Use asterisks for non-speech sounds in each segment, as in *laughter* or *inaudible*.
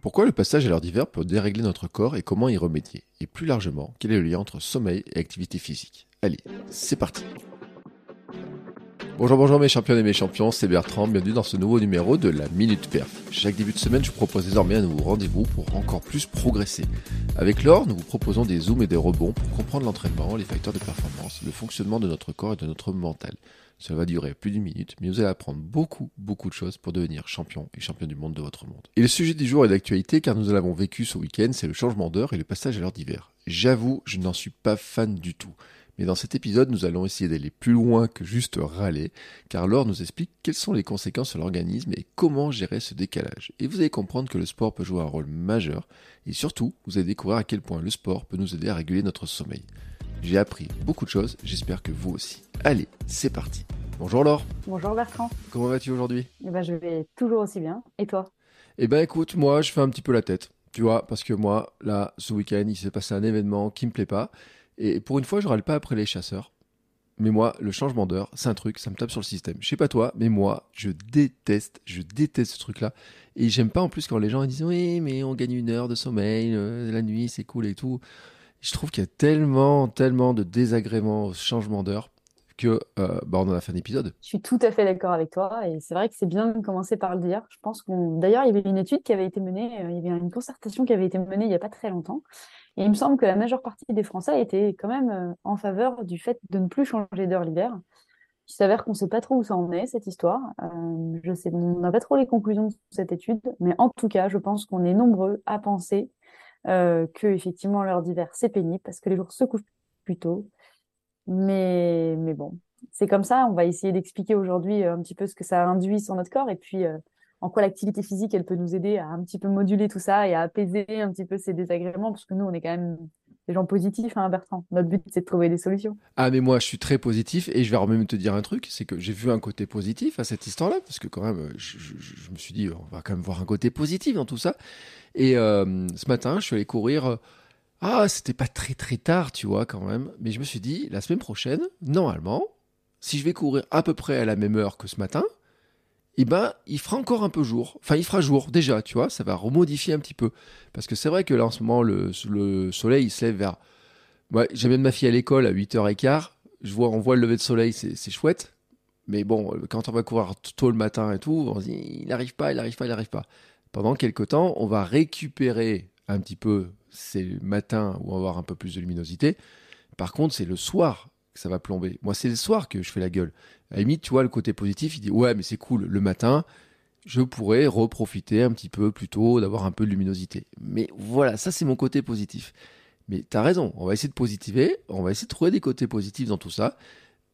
Pourquoi le passage à l'heure d'hiver peut dérégler notre corps et comment y remédier? Et plus largement, quel est le lien entre sommeil et activité physique? Allez, c'est parti Bonjour, bonjour mes champions et mes champions, c'est Bertrand, bienvenue dans ce nouveau numéro de la Minute Perf. Chaque début de semaine, je vous propose désormais un nouveau rendez-vous pour encore plus progresser. Avec Laure, nous vous proposons des zooms et des rebonds pour comprendre l'entraînement, les facteurs de performance, le fonctionnement de notre corps et de notre mental. Cela va durer plus d'une minute, mais vous allez apprendre beaucoup, beaucoup de choses pour devenir champion et champion du monde de votre monde. Et le sujet du jour est d'actualité car nous l'avons vécu ce week-end, c'est le changement d'heure et le passage à l'heure d'hiver. J'avoue, je n'en suis pas fan du tout. Mais dans cet épisode, nous allons essayer d'aller plus loin que juste râler, car Laure nous explique quelles sont les conséquences sur l'organisme et comment gérer ce décalage. Et vous allez comprendre que le sport peut jouer un rôle majeur, et surtout, vous allez découvrir à quel point le sport peut nous aider à réguler notre sommeil. J'ai appris beaucoup de choses, j'espère que vous aussi. Allez, c'est parti. Bonjour Laure. Bonjour Bertrand. Comment vas-tu aujourd'hui? Eh ben, Je vais toujours aussi bien. Et toi? Eh ben écoute, moi je fais un petit peu la tête. Tu vois, parce que moi, là, ce week-end, il s'est passé un événement qui me plaît pas. Et pour une fois, je râle pas après les chasseurs. Mais moi, le changement d'heure, c'est un truc, ça me tape sur le système. Je sais pas toi, mais moi, je déteste, je déteste ce truc-là. Et j'aime pas en plus quand les gens disent oui, mais on gagne une heure de sommeil, euh, la nuit, c'est cool et tout. Je trouve qu'il y a tellement, tellement de désagréments au changement d'heure que euh, bah, on en a fait un épisode. Je suis tout à fait d'accord avec toi et c'est vrai que c'est bien de commencer par le dire. Je pense qu'on d'ailleurs il y avait une étude qui avait été menée, euh, il y avait une concertation qui avait été menée il n'y a pas très longtemps et il me semble que la majeure partie des Français étaient quand même euh, en faveur du fait de ne plus changer d'heure l'hiver. Il s'avère qu'on ne sait pas trop où ça en est, cette histoire. Euh, je sais, on n'a pas trop les conclusions de cette étude, mais en tout cas, je pense qu'on est nombreux à penser euh, que effectivement l'heure d'hiver c'est pénible parce que les jours se couchent plus tôt. Mais, mais bon, c'est comme ça. On va essayer d'expliquer aujourd'hui un petit peu ce que ça induit sur notre corps et puis en quoi l'activité physique, elle peut nous aider à un petit peu moduler tout ça et à apaiser un petit peu ces désagréments, parce que nous, on est quand même gens positifs, hein, Bertrand. Notre but, c'est de trouver des solutions. Ah, mais moi, je suis très positif et je vais même te dire un truc, c'est que j'ai vu un côté positif à cette histoire-là, parce que quand même, je, me suis dit, on va quand même voir un côté positif dans tout ça. Et euh, ce matin, je suis allé courir. Ah, c'était pas très très tard, tu vois, quand même. Mais je me suis dit, la semaine prochaine, normalement, si je vais courir à peu près à la même heure que ce matin, eh ben, il fera encore un peu jour. Enfin, il fera jour déjà, tu vois, ça va remodifier un petit peu. Parce que c'est vrai que là, en ce moment, le, soleil, il se lève vers. Ouais, J'amène ma fille à l'école à 8h15. Je vois, on voit le lever de soleil, c'est chouette. Mais bon, quand on va courir tôt le matin et tout, on se dit, il n'arrive pas, il n'arrive pas, il n'arrive pas. Pendant quelques temps, on va récupérer un petit peu ces matins où on va avoir un peu plus de luminosité. Par contre, c'est le soir que ça va plomber. Moi, c'est le soir que je fais la gueule. À la limite, tu vois, le côté positif, il dit Ouais, mais c'est cool, le matin, je pourrais reprofiter un petit peu plus tôt, d'avoir un peu de luminosité. Mais voilà, ça, c'est mon côté positif. Mais tu as raison, on va essayer de positiver, on va essayer de trouver des côtés positifs dans tout ça.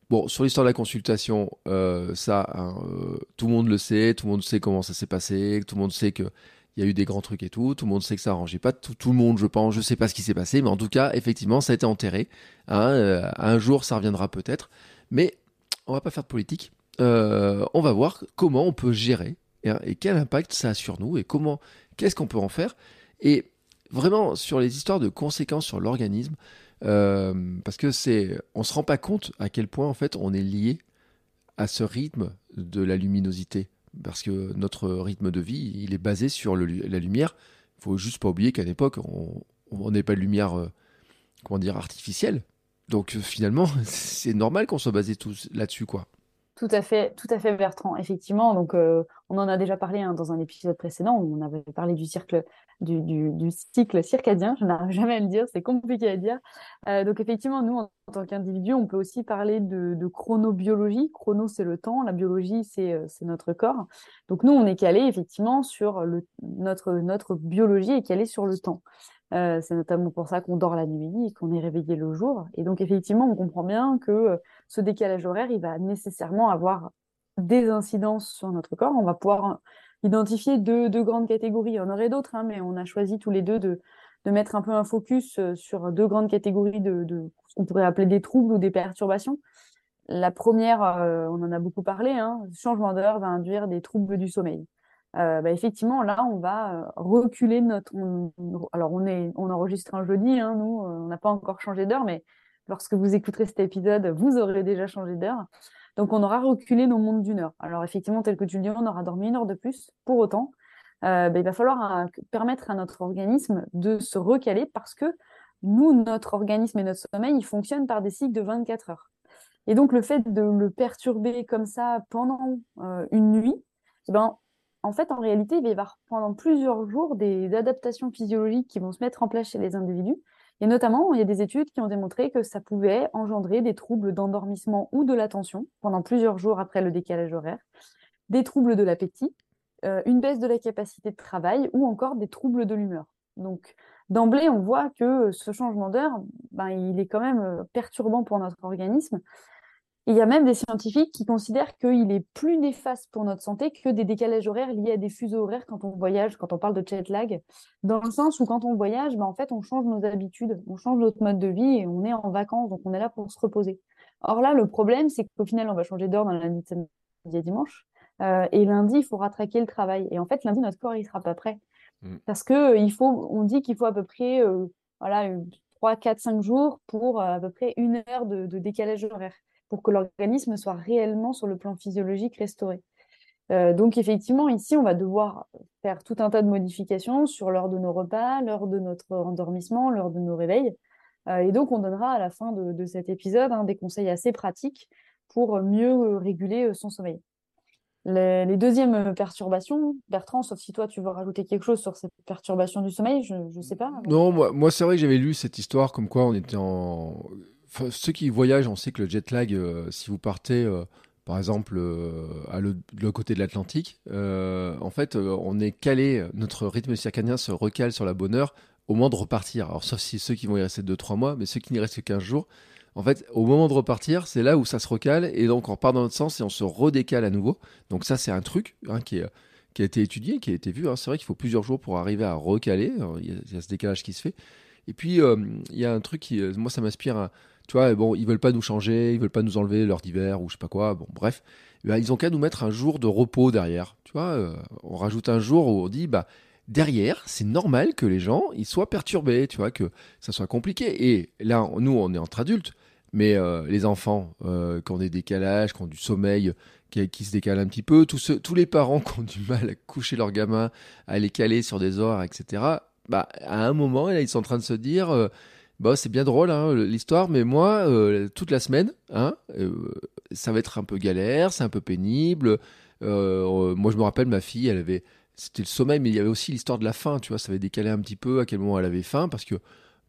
Bon, sur l'histoire de la consultation, euh, ça, hein, euh, tout le monde le sait, tout le monde sait comment ça s'est passé, tout le monde sait qu'il y a eu des grands trucs et tout, tout le monde sait que ça arrangeait pas tout, le monde, je pense, je sais pas ce qui s'est passé, mais en tout cas, effectivement, ça a été enterré. Hein, euh, un jour, ça reviendra peut-être. Mais on va pas faire de politique. Euh, on va voir comment on peut gérer et, quel impact ça a sur nous et comment, qu'est-ce qu'on peut en faire. Et vraiment sur les histoires de conséquences sur l'organisme, euh, parce que c'est, on se rend pas compte à quel point en fait on est lié à ce rythme de la luminosité, parce que notre rythme de vie, il est basé sur la lumière. Il faut juste pas oublier qu'à l'époque, on n'est pas de lumière, euh, comment dire, artificielle. Donc finalement, *laughs* c'est normal qu'on soit basé tous là-dessus, quoi. Tout à fait, tout à fait, Bertrand. Effectivement, donc euh, on en a déjà parlé hein, dans un épisode précédent où on avait parlé du cycle, du, cycle circadien. Je n'arrive jamais à le dire, c'est compliqué à dire. Euh, donc effectivement, nous en, tant qu'individu, on peut aussi parler de, chronobiologie. Chrono, c'est le temps. La biologie, c'est notre corps. Donc nous, on est calé effectivement sur le, notre notre biologie est calée sur le temps. Euh, c'est notamment pour ça qu'on dort la nuit et qu'on est réveillé le jour. Et donc, effectivement, on comprend bien que euh, ce décalage horaire, il va nécessairement avoir des incidences sur notre corps. On va pouvoir identifier deux, grandes catégories. Il y en aurait d'autres, hein, mais on a choisi tous les deux de, mettre un peu un focus euh, sur deux grandes catégories de, ce qu'on pourrait appeler des troubles ou des perturbations. La première, on en a beaucoup parlé, hein, changement d'heure va induire des troubles du sommeil. Euh, bah, effectivement, là, on va reculer notre. alors, on, est, on enregistre un jeudi, hein, nous, on n'a pas encore changé d'heure, mais lorsque vous écouterez cet épisode, vous aurez déjà changé d'heure. Donc, on aura reculé nos mondes d'une heure. Alors, effectivement, tel que tu le dis, on aura dormi une heure de plus. Pour autant, euh, ben, il va falloir euh, permettre à notre organisme de se recaler parce que nous, notre organisme et notre sommeil, ils fonctionnent par des cycles de 24 heures. Et donc, le fait de le perturber comme ça pendant euh, une nuit, eh ben, en fait, en réalité, il va y avoir pendant plusieurs jours des adaptations physiologiques qui vont se mettre en place chez les individus et notamment, il y a des études qui ont démontré que ça pouvait engendrer des troubles d'endormissement ou de l'attention pendant plusieurs jours après le décalage horaire, des troubles de l'appétit, euh, une baisse de la capacité de travail ou encore des troubles de l'humeur. Donc, d'emblée, on voit que ce changement d'heure, ben, il est quand même euh, perturbant pour notre organisme il y a même des scientifiques qui considèrent qu'il est plus néfaste pour notre santé que des décalages horaires liés à des fuseaux horaires quand on voyage, quand on parle de jet lag, dans le sens où quand on voyage, ben en fait, on change nos habitudes, on change notre mode de vie et on est en vacances, donc on est là pour se reposer. Or là, le problème, c'est qu'au final, on va changer d'heure dans la nuit de samedi à dimanche, euh, et lundi, il faudra traquer le travail. Et en fait, lundi, notre corps, il sera pas prêt. Mm. Parce que il faut, on dit qu'il faut à peu près euh, voilà, 3, 4, 5 jours pour euh, à peu près une heure de, de décalage horaire pour que l'organisme soit réellement sur le plan physiologique restauré. Euh, donc effectivement, ici, on va devoir faire tout un tas de modifications sur l'heure de nos repas, l'heure de notre endormissement, l'heure de nos réveils. Euh, et donc, on donnera à la fin de, cet épisode hein, des conseils assez pratiques pour mieux réguler son sommeil. Les, deuxièmes perturbations, Bertrand, sauf si toi tu veux rajouter quelque chose sur cette perturbation du sommeil, je ne sais pas. Non, moi c'est vrai que j'avais lu cette histoire comme quoi on était en ceux qui voyagent, on sait que le jet lag, euh, si vous partez, euh, par exemple, euh, à de l'autre côté de l'Atlantique, en fait, on est calé, notre rythme circadien se recale sur la bonne heure au moment de repartir. Alors, sauf si ceux qui vont y rester 2-3 mois, mais ceux qui n'y restent que 15 jours, en fait, au moment de repartir, c'est là où ça se recale, et donc on repart dans notre sens et on se redécale à nouveau. Donc ça, c'est un truc hein, qui a été étudié, qui a été vu. Hein. C'est vrai qu'il faut plusieurs jours pour arriver à recaler. Il y, a ce décalage qui se fait. Et puis, il y a un truc qui, moi, ça m'inspire tu vois, bon, ils veulent pas nous changer, ils veulent pas nous enlever l'heure d'hiver ou je sais pas quoi. Bon, bref, eh ben, ils ont qu'à nous mettre un jour de repos derrière. Tu vois, euh, on rajoute un jour où on dit, bah, derrière, c'est normal que les gens ils soient perturbés, tu vois, que ça soit compliqué. Et là, nous, on est entre adultes, mais euh, les enfants, euh, qui ont des décalages, qui ont du sommeil qui, se décale un petit peu, tous, tous les parents qui ont du mal à coucher leurs gamins, à les caler sur des horaires, etc., bah, à un moment, là, ils sont en train de se dire bah, c'est bien drôle hein, l'histoire, mais moi, euh, toute la semaine, hein, euh, ça va être un peu galère, c'est un peu pénible. Euh, moi, je me rappelle, ma fille, elle avait, c'était le sommeil, mais il y avait aussi l'histoire de la faim, tu vois, ça avait décalé un petit peu à quel moment elle avait faim, parce que,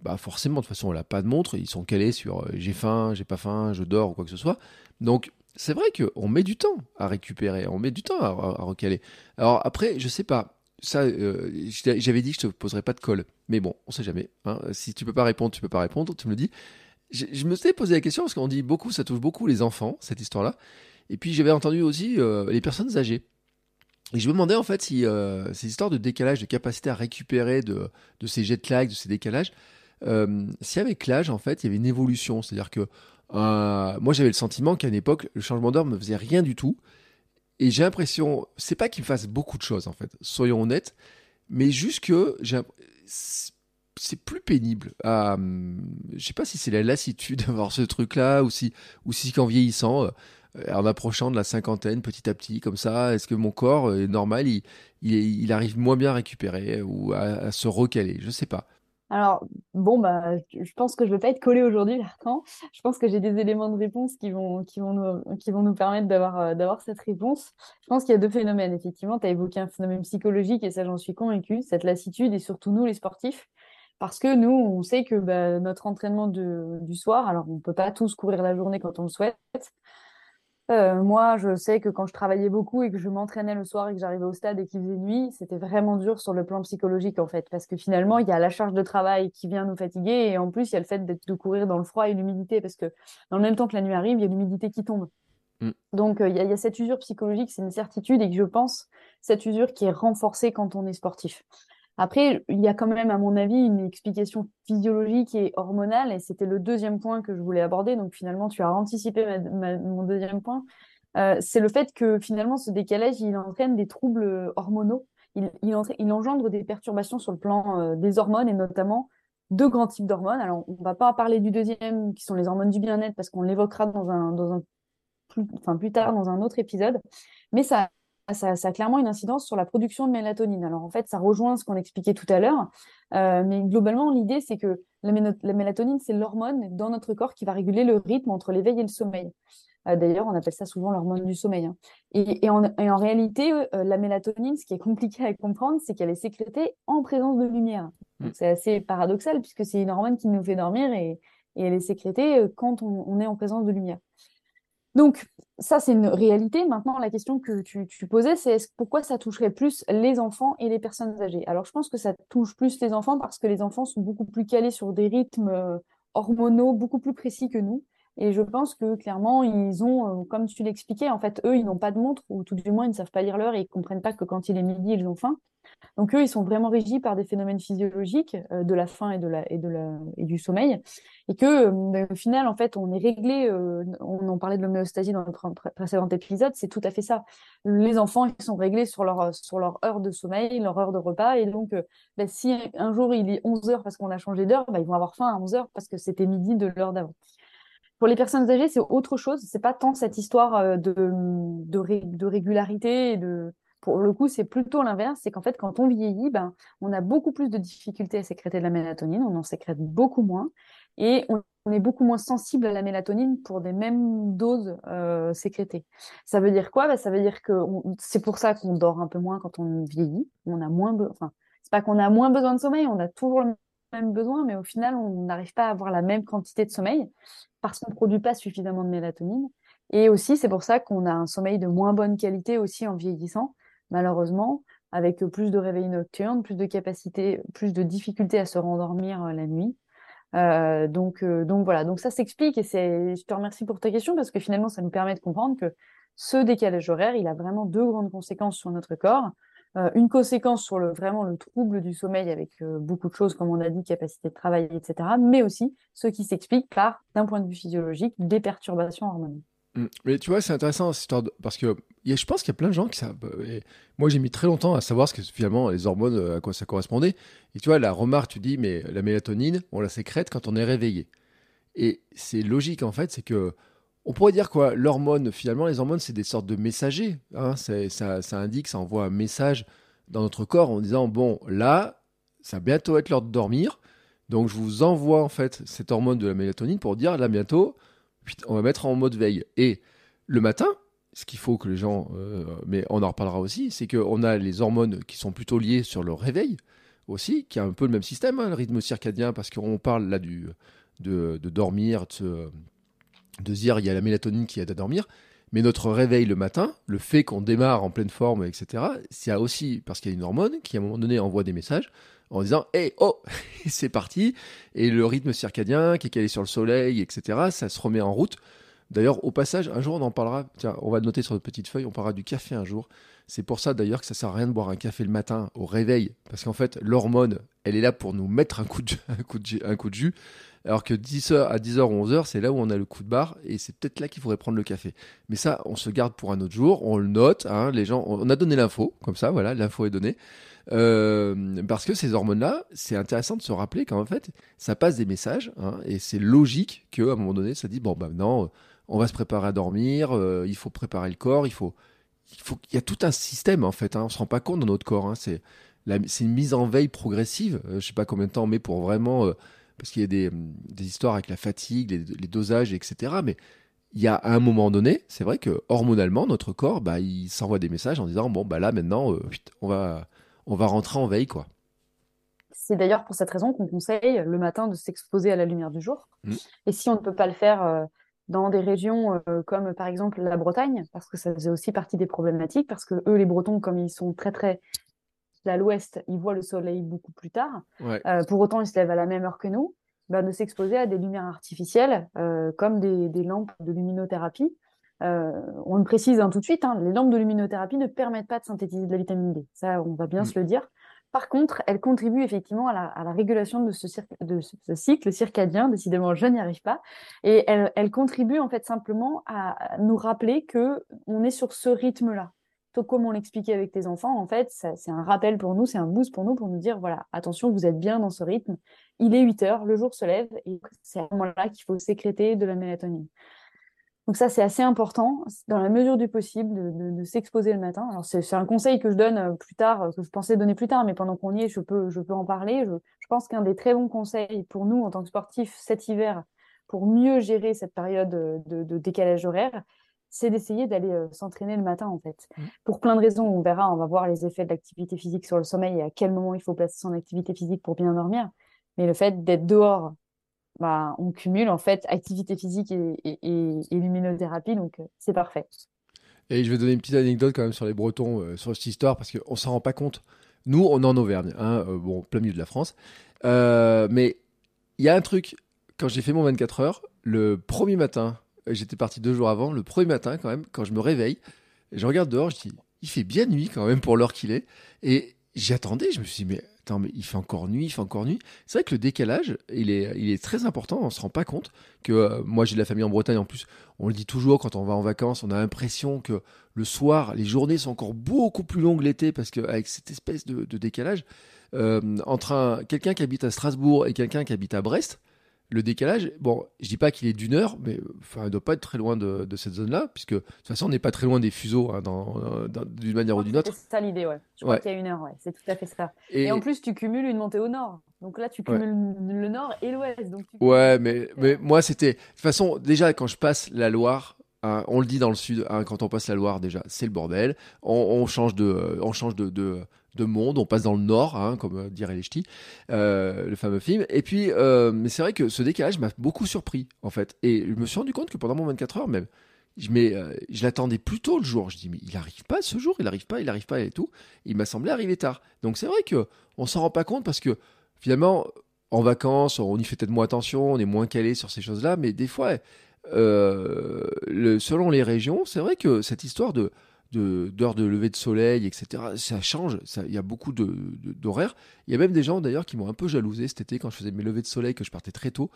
bah, forcément, de toute façon, elle n'a pas de montre, ils sont calés sur j'ai faim, j'ai pas faim, je dors ou quoi que ce soit. Donc, c'est vrai qu'on met du temps à récupérer, on met du temps à, à recaler. Alors après, je sais pas, ça, euh, j'avais dit que je te poserais pas de colle. Mais bon, on sait jamais. Hein. Si tu peux pas répondre, tu peux pas répondre. Tu me le dis. Je, me suis posé la question parce qu'on dit beaucoup, ça touche beaucoup les enfants, cette histoire-là. Et puis j'avais entendu aussi euh, les personnes âgées. Et je me demandais en fait si euh, ces histoires de décalage, de capacité à récupérer de, de ces jet lag, de ces décalages, si avec l'âge en fait il y avait une évolution. C'est-à-dire que moi j'avais le sentiment qu'à une époque le changement d'heure me faisait rien du tout et j'ai l'impression, c'est pas qu'il me fasse beaucoup de choses en fait, soyons honnêtes, mais juste que c'est plus pénible. Euh, je sais pas si c'est la lassitude *laughs* d'avoir ce truc-là ou si, ou si qu'en vieillissant, euh, en approchant de la cinquantaine petit à petit comme ça, est-ce que mon corps est normal, il, il, arrive moins bien à récupérer ou à, à se recaler, je sais pas. Alors, bon, bah, je pense que je ne vais pas être collée aujourd'hui, *laughs* Bertrand. Je pense que j'ai des éléments de réponse qui vont, qui vont, nous, qui vont nous permettre d'avoir, euh, d'avoir cette réponse. Je pense qu'il y a deux phénomènes, effectivement. Tu as évoqué un phénomène psychologique et ça, j'en suis convaincue, cette lassitude et surtout nous, les sportifs. Parce que nous, on sait que bah, notre entraînement du soir, alors on ne peut pas tous courir la journée quand on le souhaite, euh, moi, je sais que quand je travaillais beaucoup et que je m'entraînais le soir et que j'arrivais au stade et qu'il faisait nuit, c'était vraiment dur sur le plan psychologique en fait, parce que finalement, il y a la charge de travail qui vient nous fatiguer et en plus, il y a le fait de courir dans le froid et l'humidité, parce que dans le même temps que la nuit arrive, il y a l'humidité qui tombe. Mm. Donc, il y, a cette usure psychologique, c'est une certitude, et que je pense, cette usure qui est renforcée quand on est sportif. Après, il y a quand même, à mon avis, une explication physiologique et hormonale, et c'était le deuxième point que je voulais aborder. Donc, finalement, tu as anticipé mon deuxième point. Euh, c'est le fait que finalement, ce décalage, il entraîne des troubles hormonaux. Il, engendre des perturbations sur le plan euh, des hormones, et notamment deux grands types d'hormones. Alors, on ne va pas parler du deuxième, qui sont les hormones du bien-être, parce qu'on l'évoquera dans un plus, enfin, plus tard dans un autre épisode. Mais ça ça, a clairement une incidence sur la production de mélatonine. Alors en fait, ça rejoint ce qu'on expliquait tout à l'heure, euh, mais globalement, l'idée, c'est que la, mélatonine, c'est l'hormone dans notre corps qui va réguler le rythme entre l'éveil et le sommeil. Euh, d'ailleurs, on appelle ça souvent l'hormone du sommeil. Hein. Et, en, réalité, euh, la mélatonine, ce qui est compliqué à comprendre, c'est qu'elle est sécrétée en présence de lumière. Mm. C'est assez paradoxal puisque c'est une hormone qui nous fait dormir et, elle est sécrétée quand on est en présence de lumière. Donc, ça, c'est une réalité. Maintenant, la question que tu, posais, c'est pourquoi ça toucherait plus les enfants et les personnes âgées? Alors, je pense que ça touche plus les enfants parce que les enfants sont beaucoup plus calés sur des rythmes euh, hormonaux beaucoup plus précis que nous. Et je pense que clairement, ils ont, euh, comme tu l'expliquais, en fait, eux, ils n'ont pas de montre, ou tout du moins, ils ne savent pas lire l'heure et ils ne comprennent pas que quand il est midi, ils ont faim. Donc eux, ils sont vraiment régis par des phénomènes physiologiques euh, de la faim et, de la, et, du sommeil. Et que euh, au final, en fait, on est réglé, on en parlait de l'homéostasie dans notre précédent épisode, c'est tout à fait ça. Les enfants, ils sont réglés sur leur, heure de sommeil, leur heure de repas. Et donc, ben, si un jour il est 11 heures parce qu'on a changé d'heure, ben, ils vont avoir faim à 11 heures parce que c'était midi de l'heure d'avant. Pour les personnes âgées, c'est autre chose. C'est pas tant cette histoire de, de, de régularité de, pour le coup, c'est plutôt l'inverse, c'est qu'en fait, quand on vieillit, ben, on a beaucoup plus de difficultés à sécréter de la mélatonine, on en sécrète beaucoup moins, et on, est beaucoup moins sensible à la mélatonine pour des mêmes doses euh, sécrétées. Ça veut dire quoi? Ben, Ça veut dire que c'est pour ça qu'on dort un peu moins quand on vieillit, on a moins, enfin, c'est pas qu'on a moins besoin de sommeil, on a toujours le même besoin, mais au final, on n'arrive pas à avoir la même quantité de sommeil parce qu'on ne produit pas suffisamment de mélatonine. Et aussi, c'est pour ça qu'on a un sommeil de moins bonne qualité aussi en vieillissant, malheureusement, avec plus de réveils nocturnes, plus de capacité, plus de difficultés à se rendormir euh, la nuit. Euh, donc, euh, donc voilà, donc ça s'explique et c'est, je te remercie pour ta question parce que finalement ça nous permet de comprendre que ce décalage horaire, il a vraiment deux grandes conséquences sur notre corps. Une conséquence sur le, vraiment le trouble du sommeil avec beaucoup de choses, comme on a dit, capacité de travail, etc. Mais aussi ce qui s'explique par, d'un point de vue physiologique, des perturbations hormonales. Mmh. Mais tu vois, c'est intéressant parce que je pense qu'il y a plein de gens qui savent. moi, j'ai mis très longtemps à savoir ce que finalement les hormones, euh, à quoi ça correspondait. Et tu vois, la remarque, tu dis, mais la mélatonine, on la sécrète quand on est réveillé. Et c'est logique en fait, c'est que on pourrait dire quoi? L'hormone, finalement, les hormones, c'est des sortes de messagers. Hein, ça, indique, ça envoie un message dans notre corps en disant bon, là, ça va bientôt être l'heure de dormir. Donc, je vous envoie en fait cette hormone de la mélatonine pour dire là bientôt on va mettre en mode veille. Et le matin, ce qu'il faut que les gens, euh, mais on en reparlera aussi, c'est qu'on a les hormones qui sont plutôt liées sur le réveil aussi, qui a un peu le même système, hein, le rythme circadien, parce qu'on parle là du, de, dormir, de, de se dire il y a la mélatonine qui aide à dormir, mais notre réveil le matin, le fait qu'on démarre en pleine forme, etc., c'est aussi parce qu'il y a une hormone qui à un moment donné envoie des messages en disant Hey, oh, *laughs* c'est parti Et le rythme circadien qui est calé sur le soleil, etc., ça se remet en route. D'ailleurs, au passage, un jour on en parlera. On va noter sur notre petite feuille, on parlera du café un jour. C'est pour ça d'ailleurs que ça sert à rien de boire un café le matin au réveil, parce qu'en fait, l'hormone, elle est là pour nous mettre un coup de, *laughs* un coup de, un coup de jus, alors que 10h à 10h ou 11h, c'est là où on a le coup de barre, et c'est peut-être là qu'il faudrait prendre le café. Mais ça, on se garde pour un autre jour, on le note, hein, les gens, on a donné l'info, comme ça, voilà, l'info est donnée. Euh, parce que ces hormones-là, c'est intéressant de se rappeler qu'en fait, ça passe des messages, hein, et c'est logique qu'à un moment donné, ça dit bon, bah non, on va se préparer à dormir, euh, il faut préparer le corps, il faut, il faut, il y a tout un système en fait. Hein, on se rend pas compte dans notre corps. C'est, une mise en veille progressive. Euh, je sais pas combien de temps met pour vraiment, parce qu'il y a des, des, histoires avec la fatigue, les, les dosages, etc. Mais il y a un moment donné, c'est vrai que hormonalement, notre corps, bah, il s'envoie des messages en disant bon, bah là maintenant, on va on va rentrer en veille, quoi. C'est d'ailleurs pour cette raison qu'on conseille le matin de s'exposer à la lumière du jour. Mm. Et si on ne peut pas le faire euh, dans des régions euh, comme par exemple la Bretagne, parce que ça faisait aussi partie des problématiques, parce que eux, les Bretons, comme ils sont très très à l'ouest, ils voient le soleil beaucoup plus tard. Euh, pour autant, ils se lèvent à la même heure que nous. Bah, de s'exposer à des lumières artificielles, comme des, des, lampes de luminothérapie, on le précise hein, tout de suite, hein, les lampes de luminothérapie ne permettent pas de synthétiser de la vitamine D. Ça, on va bien mm. se le dire. Par contre, elles contribuent effectivement à la, régulation de ce, cycle circadien. Décidément, je n'y arrive pas. Et elles, contribuent en fait simplement à nous rappeler que on est sur ce rythme-là comme on l'expliquait avec tes enfants, en fait, c'est un rappel pour nous, c'est un boost pour nous pour nous dire voilà, attention, vous êtes bien dans ce rythme. Il est 8 heures, le jour se lève et c'est à ce moment-là qu'il faut sécréter de la mélatonine. Donc ça, c'est assez important, dans la mesure du possible, de, s'exposer le matin. Alors c'est un conseil que je donne euh, plus tard, euh, que je pensais donner plus tard, mais pendant qu'on y est, je peux, je peux en parler. Je, pense qu'un des très bons conseils pour nous en tant que sportifs cet hiver, pour mieux gérer cette période de, de décalage horaire, c'est d'essayer d'aller euh, s'entraîner le matin en fait. Mmh. Pour plein de raisons, on verra, on va voir les effets de l'activité physique sur le sommeil et à quel moment il faut placer son activité physique pour bien dormir. Mais le fait d'être dehors, bah, on cumule en fait activité physique et, luminothérapie, donc euh, c'est parfait. Et je vais donner une petite anecdote quand même sur les Bretons, euh, sur cette histoire, parce qu'on s'en rend pas compte. Nous, on est en Auvergne, hein, bon, plein milieu de la France. mais il y a un truc, quand j'ai fait mon 24 heures, le premier matin, J'étais parti deux jours avant. Le premier matin, quand même, quand je me réveille, je regarde dehors, je dis, il fait bien nuit quand même pour l'heure qu'il est. Et j'attendais, je me suis dit, mais attends, mais il fait encore nuit, il fait encore nuit. C'est vrai que le décalage, il est, il est très important. On se rend pas compte que euh, moi, j'ai de la famille en Bretagne en plus. On le dit toujours quand on va en vacances, on a l'impression que le soir, les journées sont encore beaucoup plus longues l'été parce qu'avec cette espèce de, décalage, euh, entre quelqu'un qui habite à Strasbourg et quelqu'un qui habite à Brest, le décalage, bon, je dis pas qu'il est d'une heure, mais enfin, il doit pas être très loin de, cette zone-là, puisque de toute façon, on n'est pas très loin des fuseaux hein, d'une manière ou d'une autre. C'est ça l'idée, ouais. Je crois qu'il y a une heure, ouais. C'est tout à fait ça. Et... en plus, tu cumules une montée au nord. Donc là, tu cumules le nord et l'ouest. Ouais, mais, mais moi, c'était. De toute façon, déjà, quand je passe la Loire, hein, on le dit dans le sud, hein, quand on passe la Loire, déjà, c'est le bordel. On, change de, on change de, de monde. On passe dans le nord, hein, comme euh, dirait les ch'tis, euh, le fameux film. Et puis, euh, mais c'est vrai que ce décalage m'a beaucoup surpris, en fait. Et je me suis rendu compte que pendant mon 24 heures, même, je, je l'attendais plus tôt le jour. Je dis, mais il n'arrive pas ce jour, il n'arrive pas, il n'arrive pas et tout. Il m'a semblé arriver tard. Donc c'est vrai que on s'en rend pas compte parce que finalement, en vacances, on y fait peut-être moins attention, on est moins calé sur ces choses-là, mais des fois, selon les régions, c'est vrai que cette histoire de d'heures de, lever de soleil, etc. Ça change, il y a beaucoup d'horaires. il y a même des gens d'ailleurs qui m'ont un peu jalousé cet été quand je faisais mes levées de soleil, que je partais très tôt.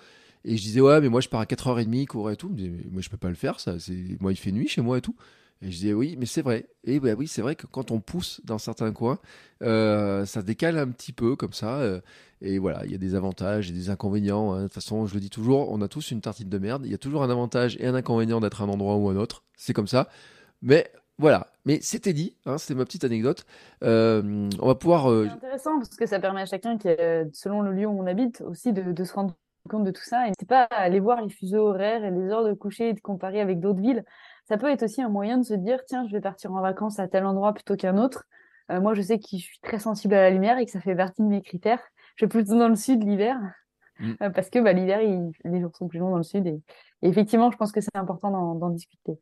Et je disais, ouais, mais moi je pars à 4h30, courir et tout. Mais moi je peux pas le faire, ça. Moi il fait nuit chez moi et tout. Et je disais, oui, mais c'est vrai. Et bah, oui, c'est vrai que quand on pousse dans certains coins, euh, ça décale un petit peu comme ça. Euh, et voilà, il y a des avantages et des inconvénients. Hein. De toute façon, je le dis toujours, on a tous une tartine de merde. Il y a toujours un avantage et un inconvénient d'être à un endroit ou un autre. C'est comme ça. Mais voilà, mais c'était dit, hein, c'était ma petite anecdote. Euh, on va pouvoir. Euh, c'est intéressant parce que ça permet à chacun, qui, selon le lieu où on habite, aussi de, se rendre compte de tout ça. Et n'hésitez pas à aller voir les fuseaux horaires et les heures de coucher et de comparer avec d'autres villes. Ça peut être aussi un moyen de se dire tiens, je vais partir en vacances à tel endroit plutôt qu'un autre. Euh, moi, je sais que je suis très sensible à la lumière et que ça fait partie de mes critères. Je vais plutôt dans le sud l'hiver mm. parce que bah, l'hiver, les jours sont plus longs dans le sud. Et, effectivement, je pense que c'est important d'en discuter.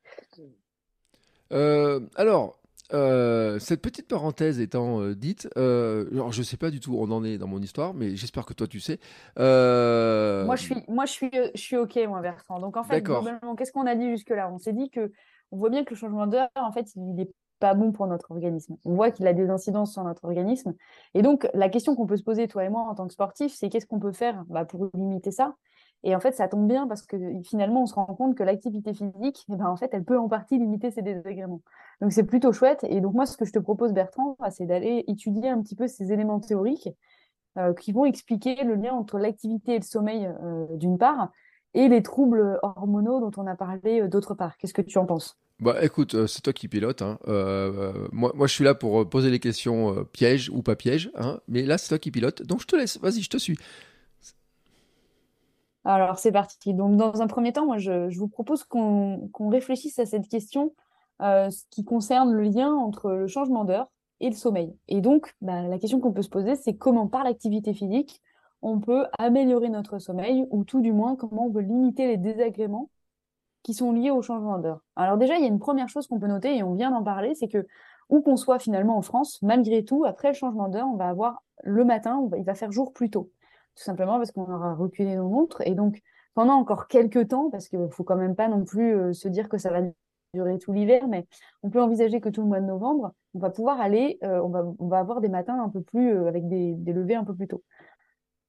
Euh, alors, euh, cette petite parenthèse étant euh, dite, alors je sais pas du tout où on en est dans mon histoire, mais j'espère que toi tu sais. Moi je suis, moi je suis, je suis ok moi Bertrand. Donc en fait, qu'est-ce qu'on a dit jusque là On s'est dit que on voit bien que le changement d'heure, en fait, il n'est pas bon pour notre organisme. On voit qu'il a des incidences sur notre organisme. Et donc la question qu'on peut se poser toi et moi en tant que sportif, c'est qu'est-ce qu'on peut faire bah, pour limiter ça? Et en fait, ça tombe bien parce que finalement, on se rend compte que l'activité physique, eh ben, en fait, elle peut en partie limiter ces désagréments. Donc, c'est plutôt chouette. Et donc, moi, ce que je te propose, Bertrand, bah, c'est d'aller étudier un petit peu ces éléments théoriques euh, qui vont expliquer le lien entre l'activité et le sommeil, euh, d'une part, et les troubles hormonaux dont on a parlé euh, d'autre part. Qu'est-ce que tu en penses? Bah écoute, c'est toi qui pilote. Hein. moi, moi, je suis là pour poser les questions pièges ou pas pièges. Hein. Mais là, c'est toi qui pilote. Donc, je te laisse. Vas-y, je te suis. Alors, c'est parti. Donc, dans un premier temps, moi, je, vous propose qu'on réfléchisse à cette question euh, qui concerne le lien entre le changement d'heure et le sommeil. Et donc, bah, la question qu'on peut se poser, c'est comment, par l'activité physique, on peut améliorer notre sommeil, ou tout du moins, comment on peut limiter les désagréments qui sont liés au changement d'heure. Alors déjà, il y a une première chose qu'on peut noter, et on vient d'en parler, c'est que où qu'on soit finalement en France, malgré tout, après le changement d'heure, on va avoir le matin, il va faire jour plus tôt tout simplement parce qu'on aura reculé nos montres. Et donc, pendant encore quelques temps, parce qu'il ne faut quand même pas non plus euh, se dire que ça va durer tout l'hiver, mais on peut envisager que tout le mois de novembre, on va pouvoir aller, euh, on, va, on va avoir des matins un peu plus, euh, avec des, des levées un peu plus tôt.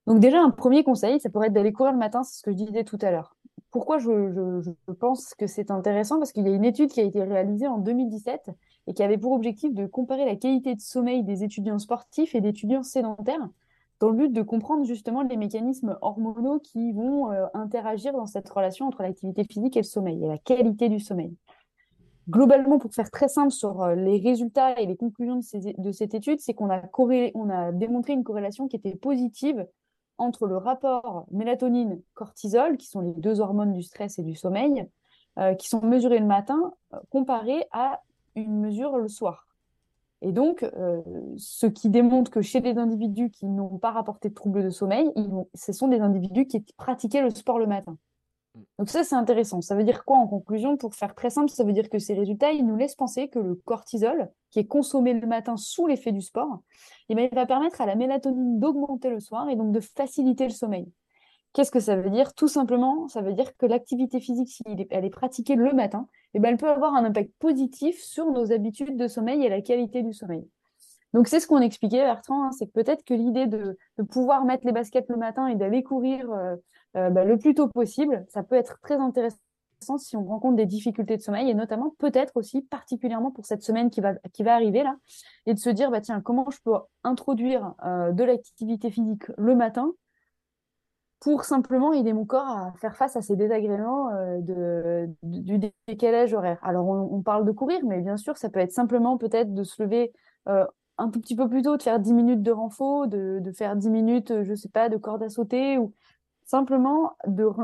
Donc déjà, un premier conseil, ça pourrait être d'aller courir le matin, c'est ce que je disais tout à l'heure. Pourquoi je, je, je pense que c'est intéressant? Parce qu'il y a une étude qui a été réalisée en 2017 et qui avait pour objectif de comparer la qualité de sommeil des étudiants sportifs et d'étudiants sédentaires dans le but de comprendre justement les mécanismes hormonaux qui vont euh, interagir dans cette relation entre l'activité physique et le sommeil et la qualité du sommeil. Globalement, pour faire très simple sur euh, les résultats et les conclusions de, cette étude, c'est qu'on a, on a démontré une corrélation qui était positive entre le rapport mélatonine-cortisol, qui sont les deux hormones du stress et du sommeil, euh, qui sont mesurées le matin, comparé à une mesure le soir. Et donc, euh, ce qui démontre que chez les individus qui n'ont pas rapporté de troubles de sommeil, ce sont des individus qui pratiquaient le sport le matin. Mm. Donc ça, c'est intéressant. Ça veut dire quoi en conclusion? Pour faire très simple, ça veut dire que ces résultats, ils nous laissent penser que le cortisol, qui est consommé le matin sous l'effet du sport, eh bien, il va permettre à la mélatonine d'augmenter le soir et donc de faciliter le sommeil. Qu'est-ce que ça veut dire? Tout simplement, ça veut dire que l'activité physique, si elle est pratiquée le matin, eh ben, elle peut avoir un impact positif sur nos habitudes de sommeil et la qualité du sommeil. Donc c'est ce qu'on expliquait Bertrand, hein, c'est peut-être que l'idée de, pouvoir mettre les baskets le matin et d'aller courir euh, euh, bah, le plus tôt possible, ça peut être très intéressant si on rencontre des difficultés de sommeil et notamment peut-être aussi particulièrement pour cette semaine qui va, qui va arriver là et de se dire bah tiens comment je peux introduire euh, de l'activité physique le matin pour simplement aider mon corps à faire face à ces désagréments euh, de, du décalage horaire. Alors, on, parle de courir, mais bien sûr, ça peut être simplement peut-être de se lever euh, un tout petit peu plus tôt, de faire 10 minutes de renfort, de, de faire 10 minutes, je sais pas, de corde à sauter, ou simplement